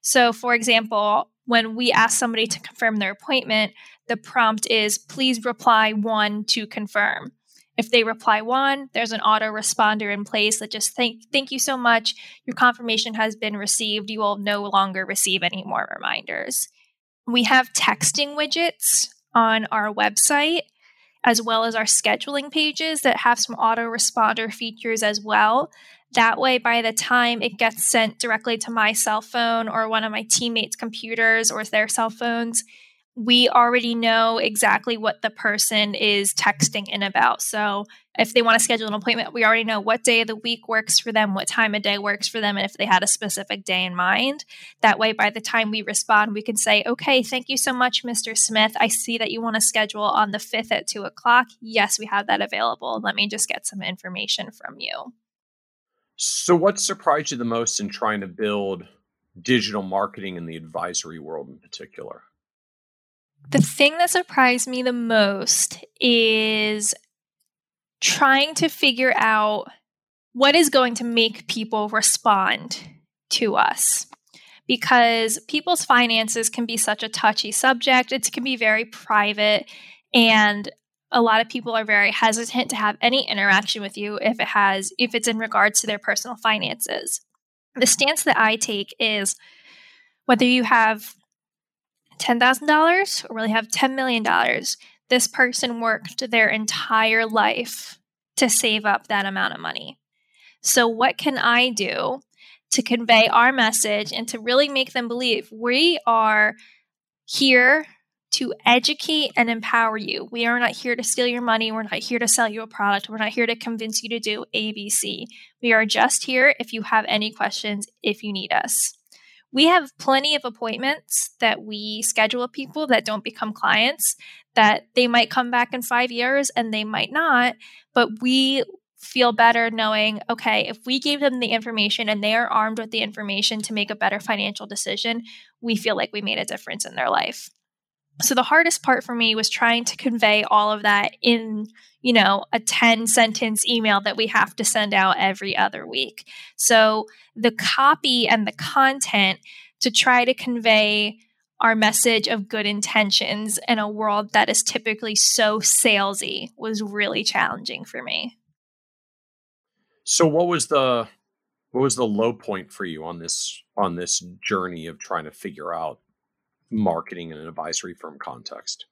So, for example, when we ask somebody to confirm their appointment, the prompt is please reply one to confirm. If they reply one, there's an autoresponder in place that just thank thank you so much. Your confirmation has been received. You will no longer receive any more reminders. We have texting widgets on our website as well as our scheduling pages that have some autoresponder features as well. That way, by the time it gets sent directly to my cell phone or one of my teammates' computers or their cell phones, we already know exactly what the person is texting in about. So if they want to schedule an appointment, we already know what day of the week works for them, what time of day works for them, and if they had a specific day in mind. That way, by the time we respond, we can say, okay, thank you so much, Mr. Smith. I see that you want to schedule on the 5th at 2 o'clock. Yes, we have that available. Let me just get some information from you. So, what surprised you the most in trying to build digital marketing in the advisory world in particular? The thing that surprised me the most is trying to figure out what is going to make people respond to us. Because people's finances can be such a touchy subject, it can be very private, and a lot of people are very hesitant to have any interaction with you if it has if it's in regards to their personal finances. The stance that I take is whether you have $10,000 or really have $10 million, this person worked their entire life to save up that amount of money. So, what can I do to convey our message and to really make them believe we are here to educate and empower you? We are not here to steal your money. We're not here to sell you a product. We're not here to convince you to do ABC. We are just here if you have any questions, if you need us. We have plenty of appointments that we schedule people that don't become clients, that they might come back in five years and they might not, but we feel better knowing okay, if we gave them the information and they are armed with the information to make a better financial decision, we feel like we made a difference in their life. So the hardest part for me was trying to convey all of that in, you know, a 10 sentence email that we have to send out every other week. So the copy and the content to try to convey our message of good intentions in a world that is typically so salesy was really challenging for me. So what was the what was the low point for you on this on this journey of trying to figure out marketing in an advisory firm context?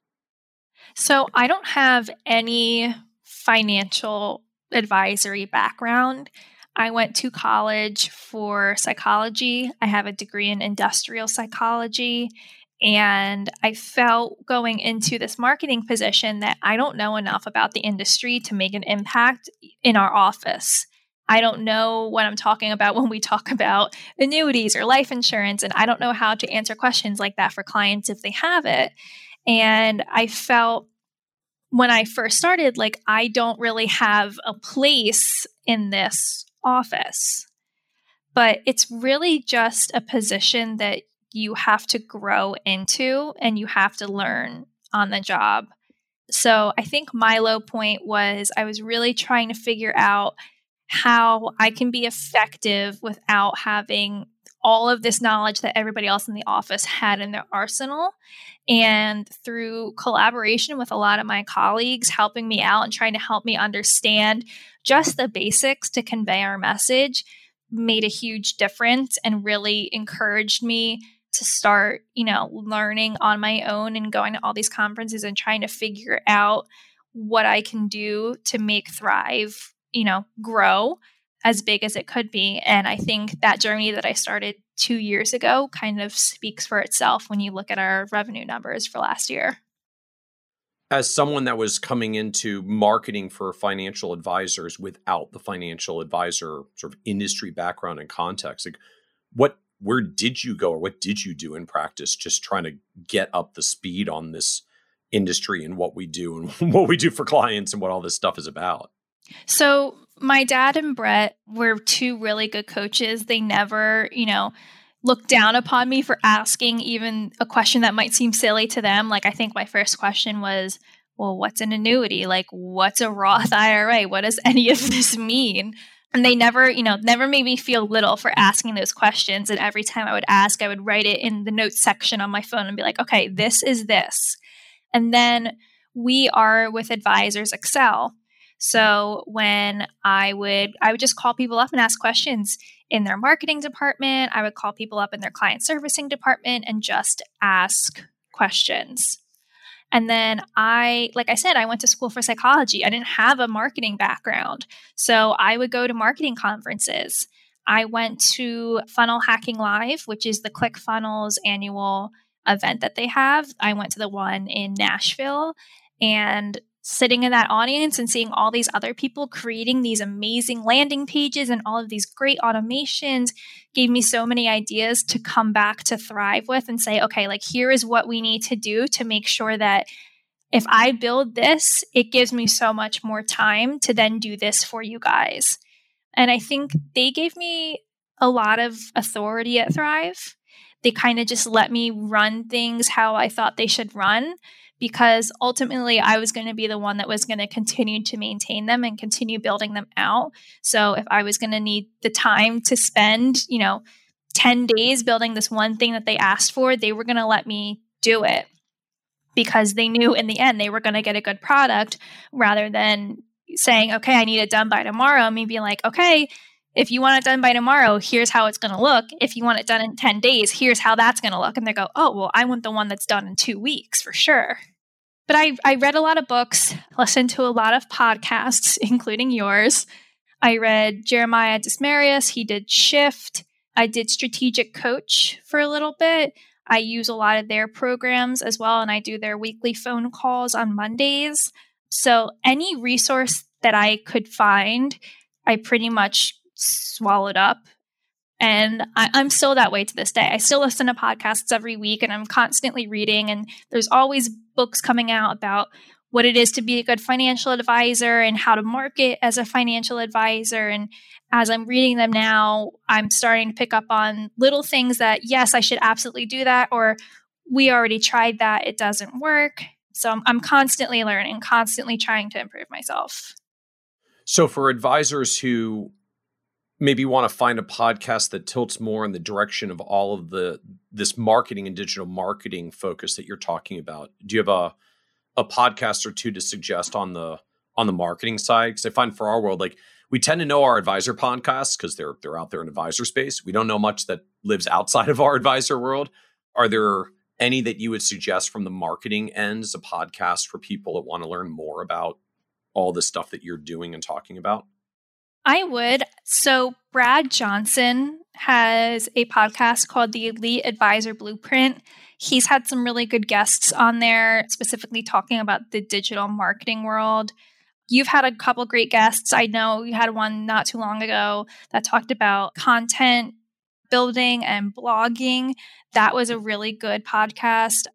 So I don't have any financial advisory background. I went to college for psychology. I have a degree in industrial psychology. And I felt going into this marketing position that I don't know enough about the industry to make an impact in our office. I don't know what I'm talking about when we talk about annuities or life insurance, and I don't know how to answer questions like that for clients if they have it. And I felt when I first started, like I don't really have a place in this office. But it's really just a position that you have to grow into and you have to learn on the job. So I think my low point was I was really trying to figure out how I can be effective without having all of this knowledge that everybody else in the office had in their arsenal. And through collaboration with a lot of my colleagues helping me out and trying to help me understand just the basics to convey our message made a huge difference and really encouraged me to start, you know, learning on my own and going to all these conferences and trying to figure out what I can do to make Thrive, you know, grow as big as it could be. And I think that journey that I started two years ago kind of speaks for itself when you look at our revenue numbers for last year as someone that was coming into marketing for financial advisors without the financial advisor sort of industry background and context like what where did you go or what did you do in practice just trying to get up the speed on this industry and what we do and what we do for clients and what all this stuff is about so my dad and brett were two really good coaches they never you know looked down upon me for asking even a question that might seem silly to them. Like, I think my first question was, well, what's an annuity? Like, what's a Roth IRA? What does any of this mean? And they never, you know, never made me feel little for asking those questions. And every time I would ask, I would write it in the notes section on my phone and be like, okay, this is this. And then we are with Advisors Excel. So when I would I would just call people up and ask questions in their marketing department, I would call people up in their client servicing department and just ask questions. And then I, like I said, I went to school for psychology. I didn't have a marketing background. So I would go to marketing conferences. I went to Funnel Hacking Live, which is the ClickFunnels annual event that they have. I went to the one in Nashville and sitting in that audience and seeing all these other people creating these amazing landing pages and all of these great automations gave me so many ideas to come back to Thrive with and say, okay, like here is what we need to do to make sure that if I build this, it gives me so much more time to then do this for you guys. And I think they gave me a lot of authority at Thrive. They kind of just let me run things how I thought they should run because ultimately I was going to be the one that was going to continue to maintain them and continue building them out. So if I was going to need the time to spend, you know, 10 days building this one thing that they asked for, they were going to let me do it because they knew in the end they were going to get a good product rather than saying, okay, I need it done by tomorrow. Me being like, okay, if you want it done by tomorrow, here's how it's going to look. If you want it done in 10 days, here's how that's going to look. And they go, oh, well, I want the one that's done in two weeks for sure. But I, I read a lot of books, listened to a lot of podcasts, including yours. I read Jeremiah Desmarais. He did Shift. I did Strategic Coach for a little bit. I use a lot of their programs as well, and I do their weekly phone calls on Mondays. So, any resource that I could find, I pretty much swallowed up. And I, am still that way to this day. I still listen to podcasts every week and I'm constantly reading, and there's always books coming out about what it is to be a good financial advisor and how to market as a financial advisor. And as I'm reading them now, I'm starting to pick up on little things that, yes, I should absolutely do that, or we already tried that, it doesn't work. So I'm, I'm constantly learning, constantly trying to improve myself. So for advisors who maybe want to find a podcast that tilts more in the direction of all of the this marketing and digital marketing focus that you're talking about. Do you have a a podcast or two to suggest on the on the marketing side? Because i find for our world like we tend to know our advisor podcasts because they're they're out there in advisor space. We don't know much that lives outside of our advisor world. Are there any that you would suggest from the marketing end as a podcast for people that want to learn more about all the stuff that you're doing and talking about I would. So, Brad Johnson has a podcast called The Elite Advisor Blueprint. He's had some really good guests on there, specifically talking about the digital marketing world. You've had a couple great guests. I know you had one not too long ago that talked about content building and blogging. That was a really good podcast.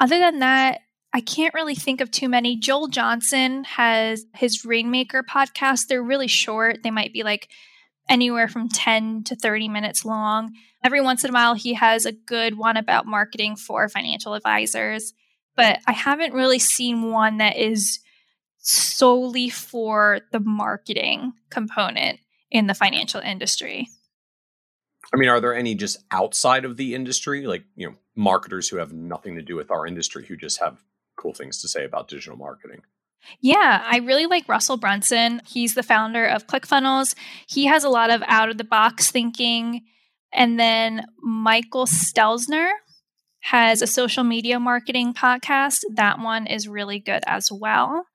Other than that, I can't really think of too many. Joel Johnson has his Rainmaker podcast. They're really short. They might be like anywhere from 10 to 30 minutes long. Every once in a while, he has a good one about marketing for financial advisors. But I haven't really seen one that is solely for the marketing component in the financial industry. I mean, are there any just outside of the industry, like, you know, marketers who have nothing to do with our industry who just have cool things to say about digital marketing. Yeah, I really like Russell Brunson. He's the founder of ClickFunnels. He has a lot of out of the box thinking. And then Michael Stelzner has a social media marketing podcast. That one is really good as well.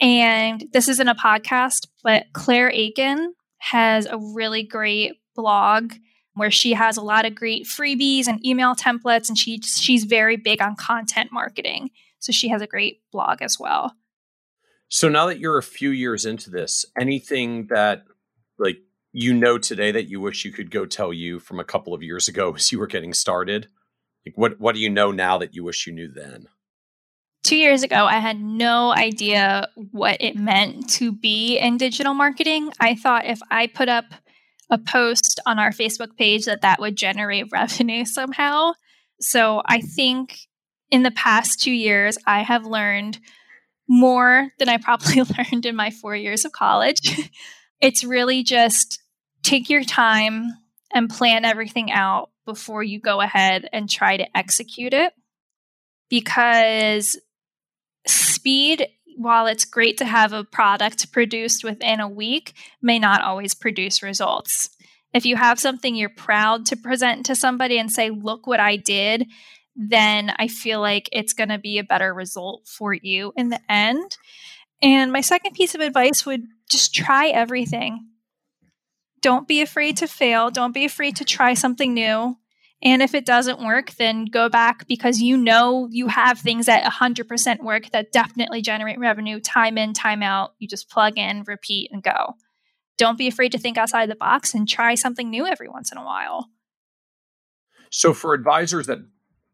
And this isn't a podcast, but Claire Akin has a really great blog where she has a lot of great freebies and email templates and she she's very big on content marketing. So she has a great blog as well. So now that you're a few years into this, anything that like you know today that you wish you could go tell you from a couple of years ago as you were getting started? Like what what do you know now that you wish you knew then? Two years ago, I had no idea what it meant to be in digital marketing. I thought if I put up a post on our Facebook page that that would generate revenue somehow. So I think in the past two years, I have learned more than I probably learned in my four years of college. it's really just take your time and plan everything out before you go ahead and try to execute it. Because speed, while it's great to have a product produced within a week, may not always produce results. If you have something you're proud to present to somebody and say, look what I did, then I feel like it's going to be a better result for you in the end. And my second piece of advice would just try everything. Don't be afraid to fail. Don't be afraid to try something new. And if it doesn't work, then go back because you know you have things that 100% work that definitely generate revenue time in, time out. You just plug in, repeat, and go. Don't be afraid to think outside the box and try something new every once in a while. So, for advisors that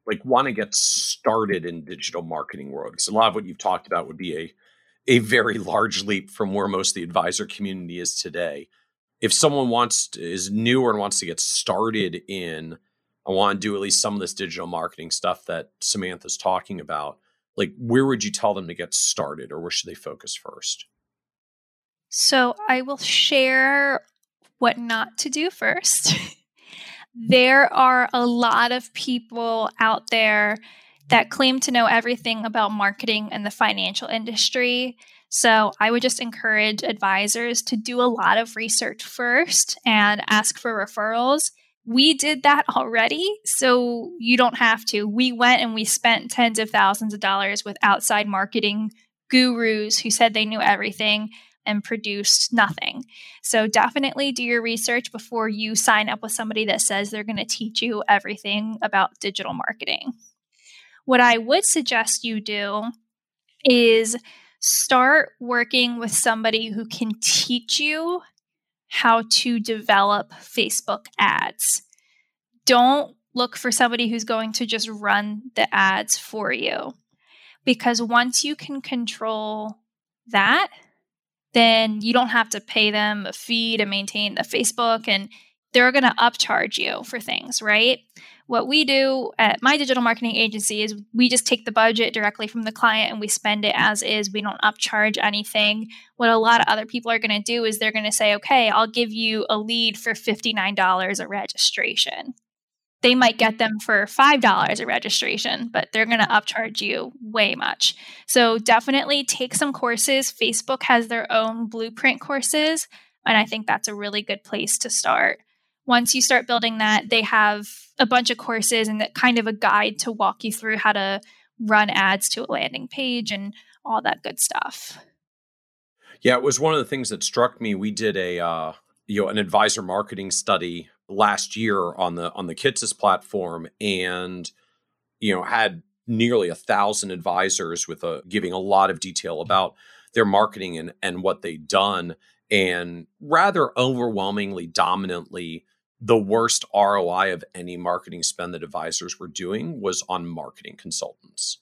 like want to get started in digital marketing world, because a lot of what you've talked about would be a a very large leap from where most of the advisor community is today. If someone wants to, is newer and wants to get started in I want to do at least some of this digital marketing stuff that Samantha's talking about. Like, where would you tell them to get started or where should they focus first? So, I will share what not to do first. there are a lot of people out there that claim to know everything about marketing and the financial industry. So I would just encourage advisors to do a lot of research first and ask for referrals we did that already, so you don't have to. We went and we spent tens of thousands of dollars with outside marketing gurus who said they knew everything and produced nothing. So definitely do your research before you sign up with somebody that says they're going to teach you everything about digital marketing. What I would suggest you do is start working with somebody who can teach you how to develop Facebook ads. Don't look for somebody who's going to just run the ads for you. Because once you can control that, then you don't have to pay them a fee to maintain the Facebook and they're going to upcharge you for things, right? What we do at my digital marketing agency is we just take the budget directly from the client and we spend it as is. We don't upcharge anything. What a lot of other people are going to do is they're going to say, okay, I'll give you a lead for $59 a registration. They might get them for $5 a registration, but they're going to upcharge you way much. So definitely take some courses. Facebook has their own blueprint courses, and I think that's a really good place to start once you start building that, they have a bunch of courses and kind of a guide to walk you through how to run ads to a landing page and all that good stuff. Yeah, it was one of the things that struck me. We did a uh, you know an advisor marketing study last year on the on the Kitces platform, and you know had nearly a thousand advisors with a giving a lot of detail mm-hmm. about their marketing and and what they'd done, and rather overwhelmingly dominantly the worst ROI of any marketing spend that advisors were doing was on marketing consultants.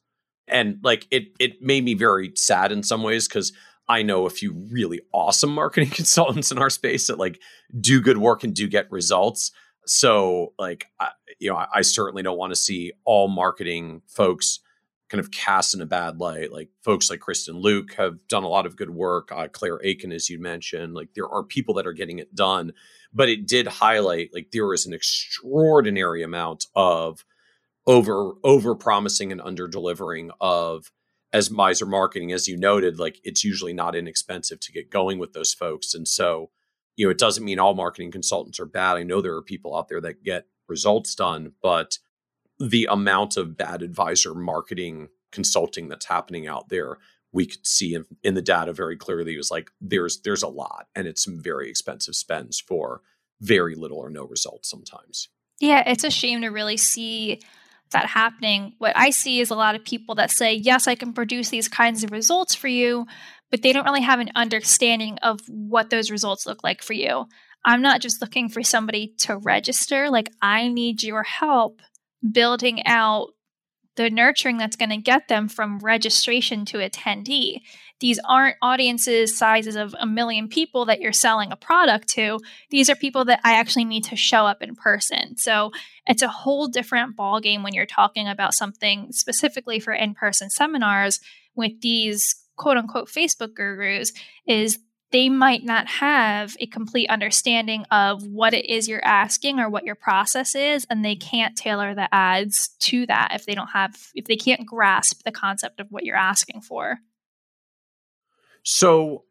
And like it it made me very sad in some ways because I know a few really awesome marketing consultants in our space that like do good work and do get results. So like I, you know, I, I certainly don't want to see all marketing folks kind of cast in a bad light. Like folks like Kristen Luke have done a lot of good work. Uh, Claire Akin, as you mentioned, like there are people that are getting it done but it did highlight like there is an extraordinary amount of over over promising and under delivering of as miser marketing as you noted like it's usually not inexpensive to get going with those folks. And so you know it doesn't mean all marketing consultants are bad. I know there are people out there that get results done but the amount of bad advisor marketing consulting that's happening out there we could see in, in the data very clearly it was like there's there's a lot and it's some very expensive spends for very little or no results sometimes. Yeah it's a shame to really see that happening. What i see is a lot of people that say yes i can produce these kinds of results for you but they don't really have an understanding of what those results look like for you. I'm not just looking for somebody to register. Like i need your help building out the nurturing that's going to get them from registration to attendee. These aren't audiences sizes of a million people that you're selling a product to. These are people that I actually need to show up in person. So it's a whole different ballgame when you're talking about something specifically for in-person seminars with these quote unquote Facebook gurus is they might not have a complete understanding of what it is you're asking or what your process is and they can't tailor the ads to that if they don't have if they can't grasp the concept of what you're asking for. So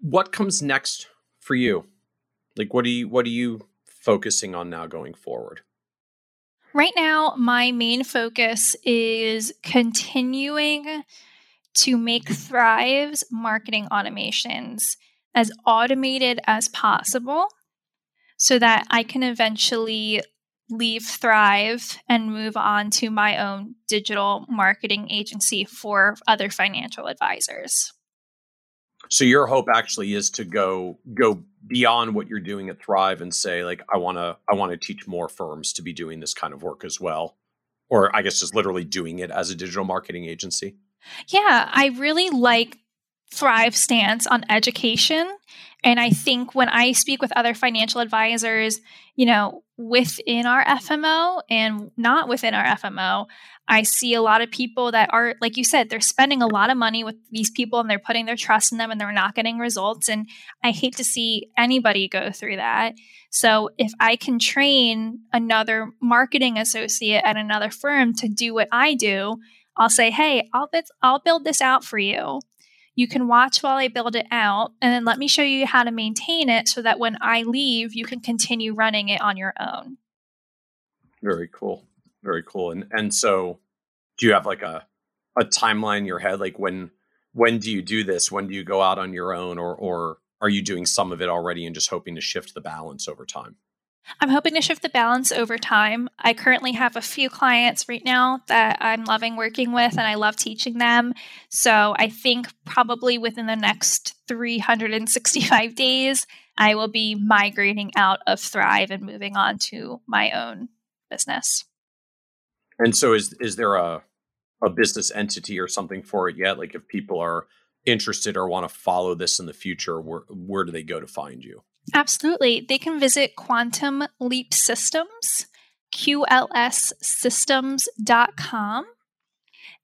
what comes next for you? Like what are you what are you focusing on now going forward? Right now my main focus is continuing to make Thrive's marketing automations as automated as possible so that I can eventually leave Thrive and move on to my own digital marketing agency for other financial advisors. So your hope actually is to go go beyond what you're doing at Thrive and say like I want to I want to teach more firms to be doing this kind of work as well. Or I guess just literally doing it as a digital marketing agency. Yeah, I really like Thrive stance on education. And I think when I speak with other financial advisors, you know, within our FMO and not within our FMO, I see a lot of people that are, like you said, they're spending a lot of money with these people and they're putting their trust in them and they're not getting results. And I hate to see anybody go through that. So if I can train another marketing associate at another firm to do what I do, I'll say, hey, I'll, I'll build this out for you you can watch while I build it out and then let me show you how to maintain it so that when I leave, you can continue running it on your own. Very cool. Very cool. And and so do you have like a a timeline in your head like when when do you do this? When do you go out on your own or or are you doing some of it already and just hoping to shift the balance over time? I'm hoping to shift the balance over time. I currently have a few clients right now that I'm loving working with and I love teaching them. So I think probably within the next 365 days, I will be migrating out of Thrive and moving on to my own business. And so is is there a a business entity or something for it yet? Like if people are interested or want to follow this in the future, where where do they go to find you? Absolutely. They can visit Quantum Leap Systems, QLSsystems.com.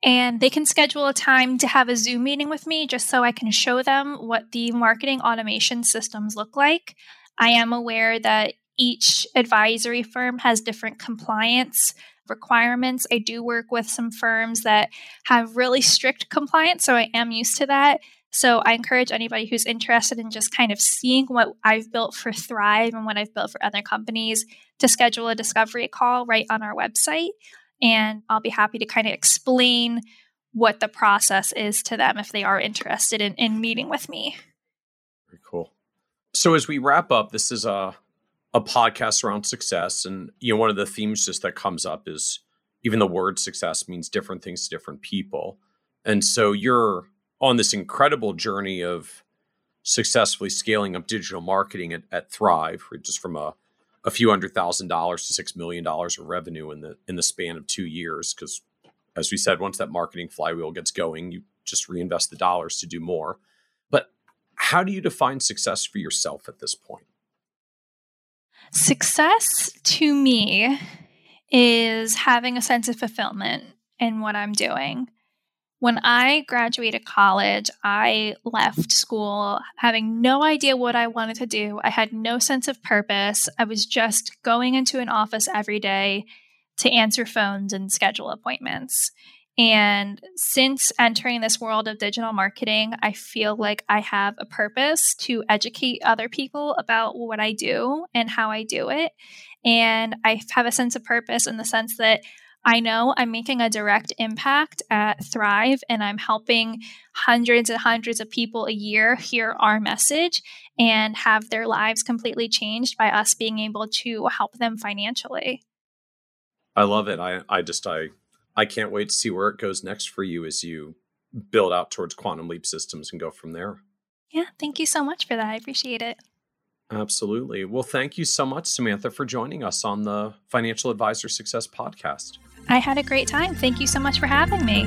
And they can schedule a time to have a Zoom meeting with me just so I can show them what the marketing automation systems look like. I am aware that each advisory firm has different compliance requirements. I do work with some firms that have really strict compliance, so I am used to that. So I encourage anybody who's interested in just kind of seeing what I've built for Thrive and what I've built for other companies to schedule a discovery call right on our website. And I'll be happy to kind of explain what the process is to them if they are interested in, in meeting with me. Very cool. So as we wrap up, this is a a podcast around success. And you know, one of the themes just that comes up is even the word success means different things to different people. And so you're on this incredible journey of successfully scaling up digital marketing at, at Thrive, just from a, a few hundred thousand dollars to six million dollars of revenue in the in the span of two years. Because, as we said, once that marketing flywheel gets going, you just reinvest the dollars to do more. But how do you define success for yourself at this point? Success to me is having a sense of fulfillment in what I'm doing. When I graduated college, I left school having no idea what I wanted to do. I had no sense of purpose. I was just going into an office every day to answer phones and schedule appointments. And since entering this world of digital marketing, I feel like I have a purpose to educate other people about what I do and how I do it. And I have a sense of purpose in the sense that I know I'm making a direct impact at Thrive and I'm helping hundreds and hundreds of people a year hear our message and have their lives completely changed by us being able to help them financially. I love it. I, I just I I can't wait to see where it goes next for you as you build out towards quantum leap systems and go from there. Yeah, thank you so much for that. I appreciate it. Absolutely. Well, thank you so much, Samantha, for joining us on the Financial Advisor Success Podcast. I had a great time. Thank you so much for having me.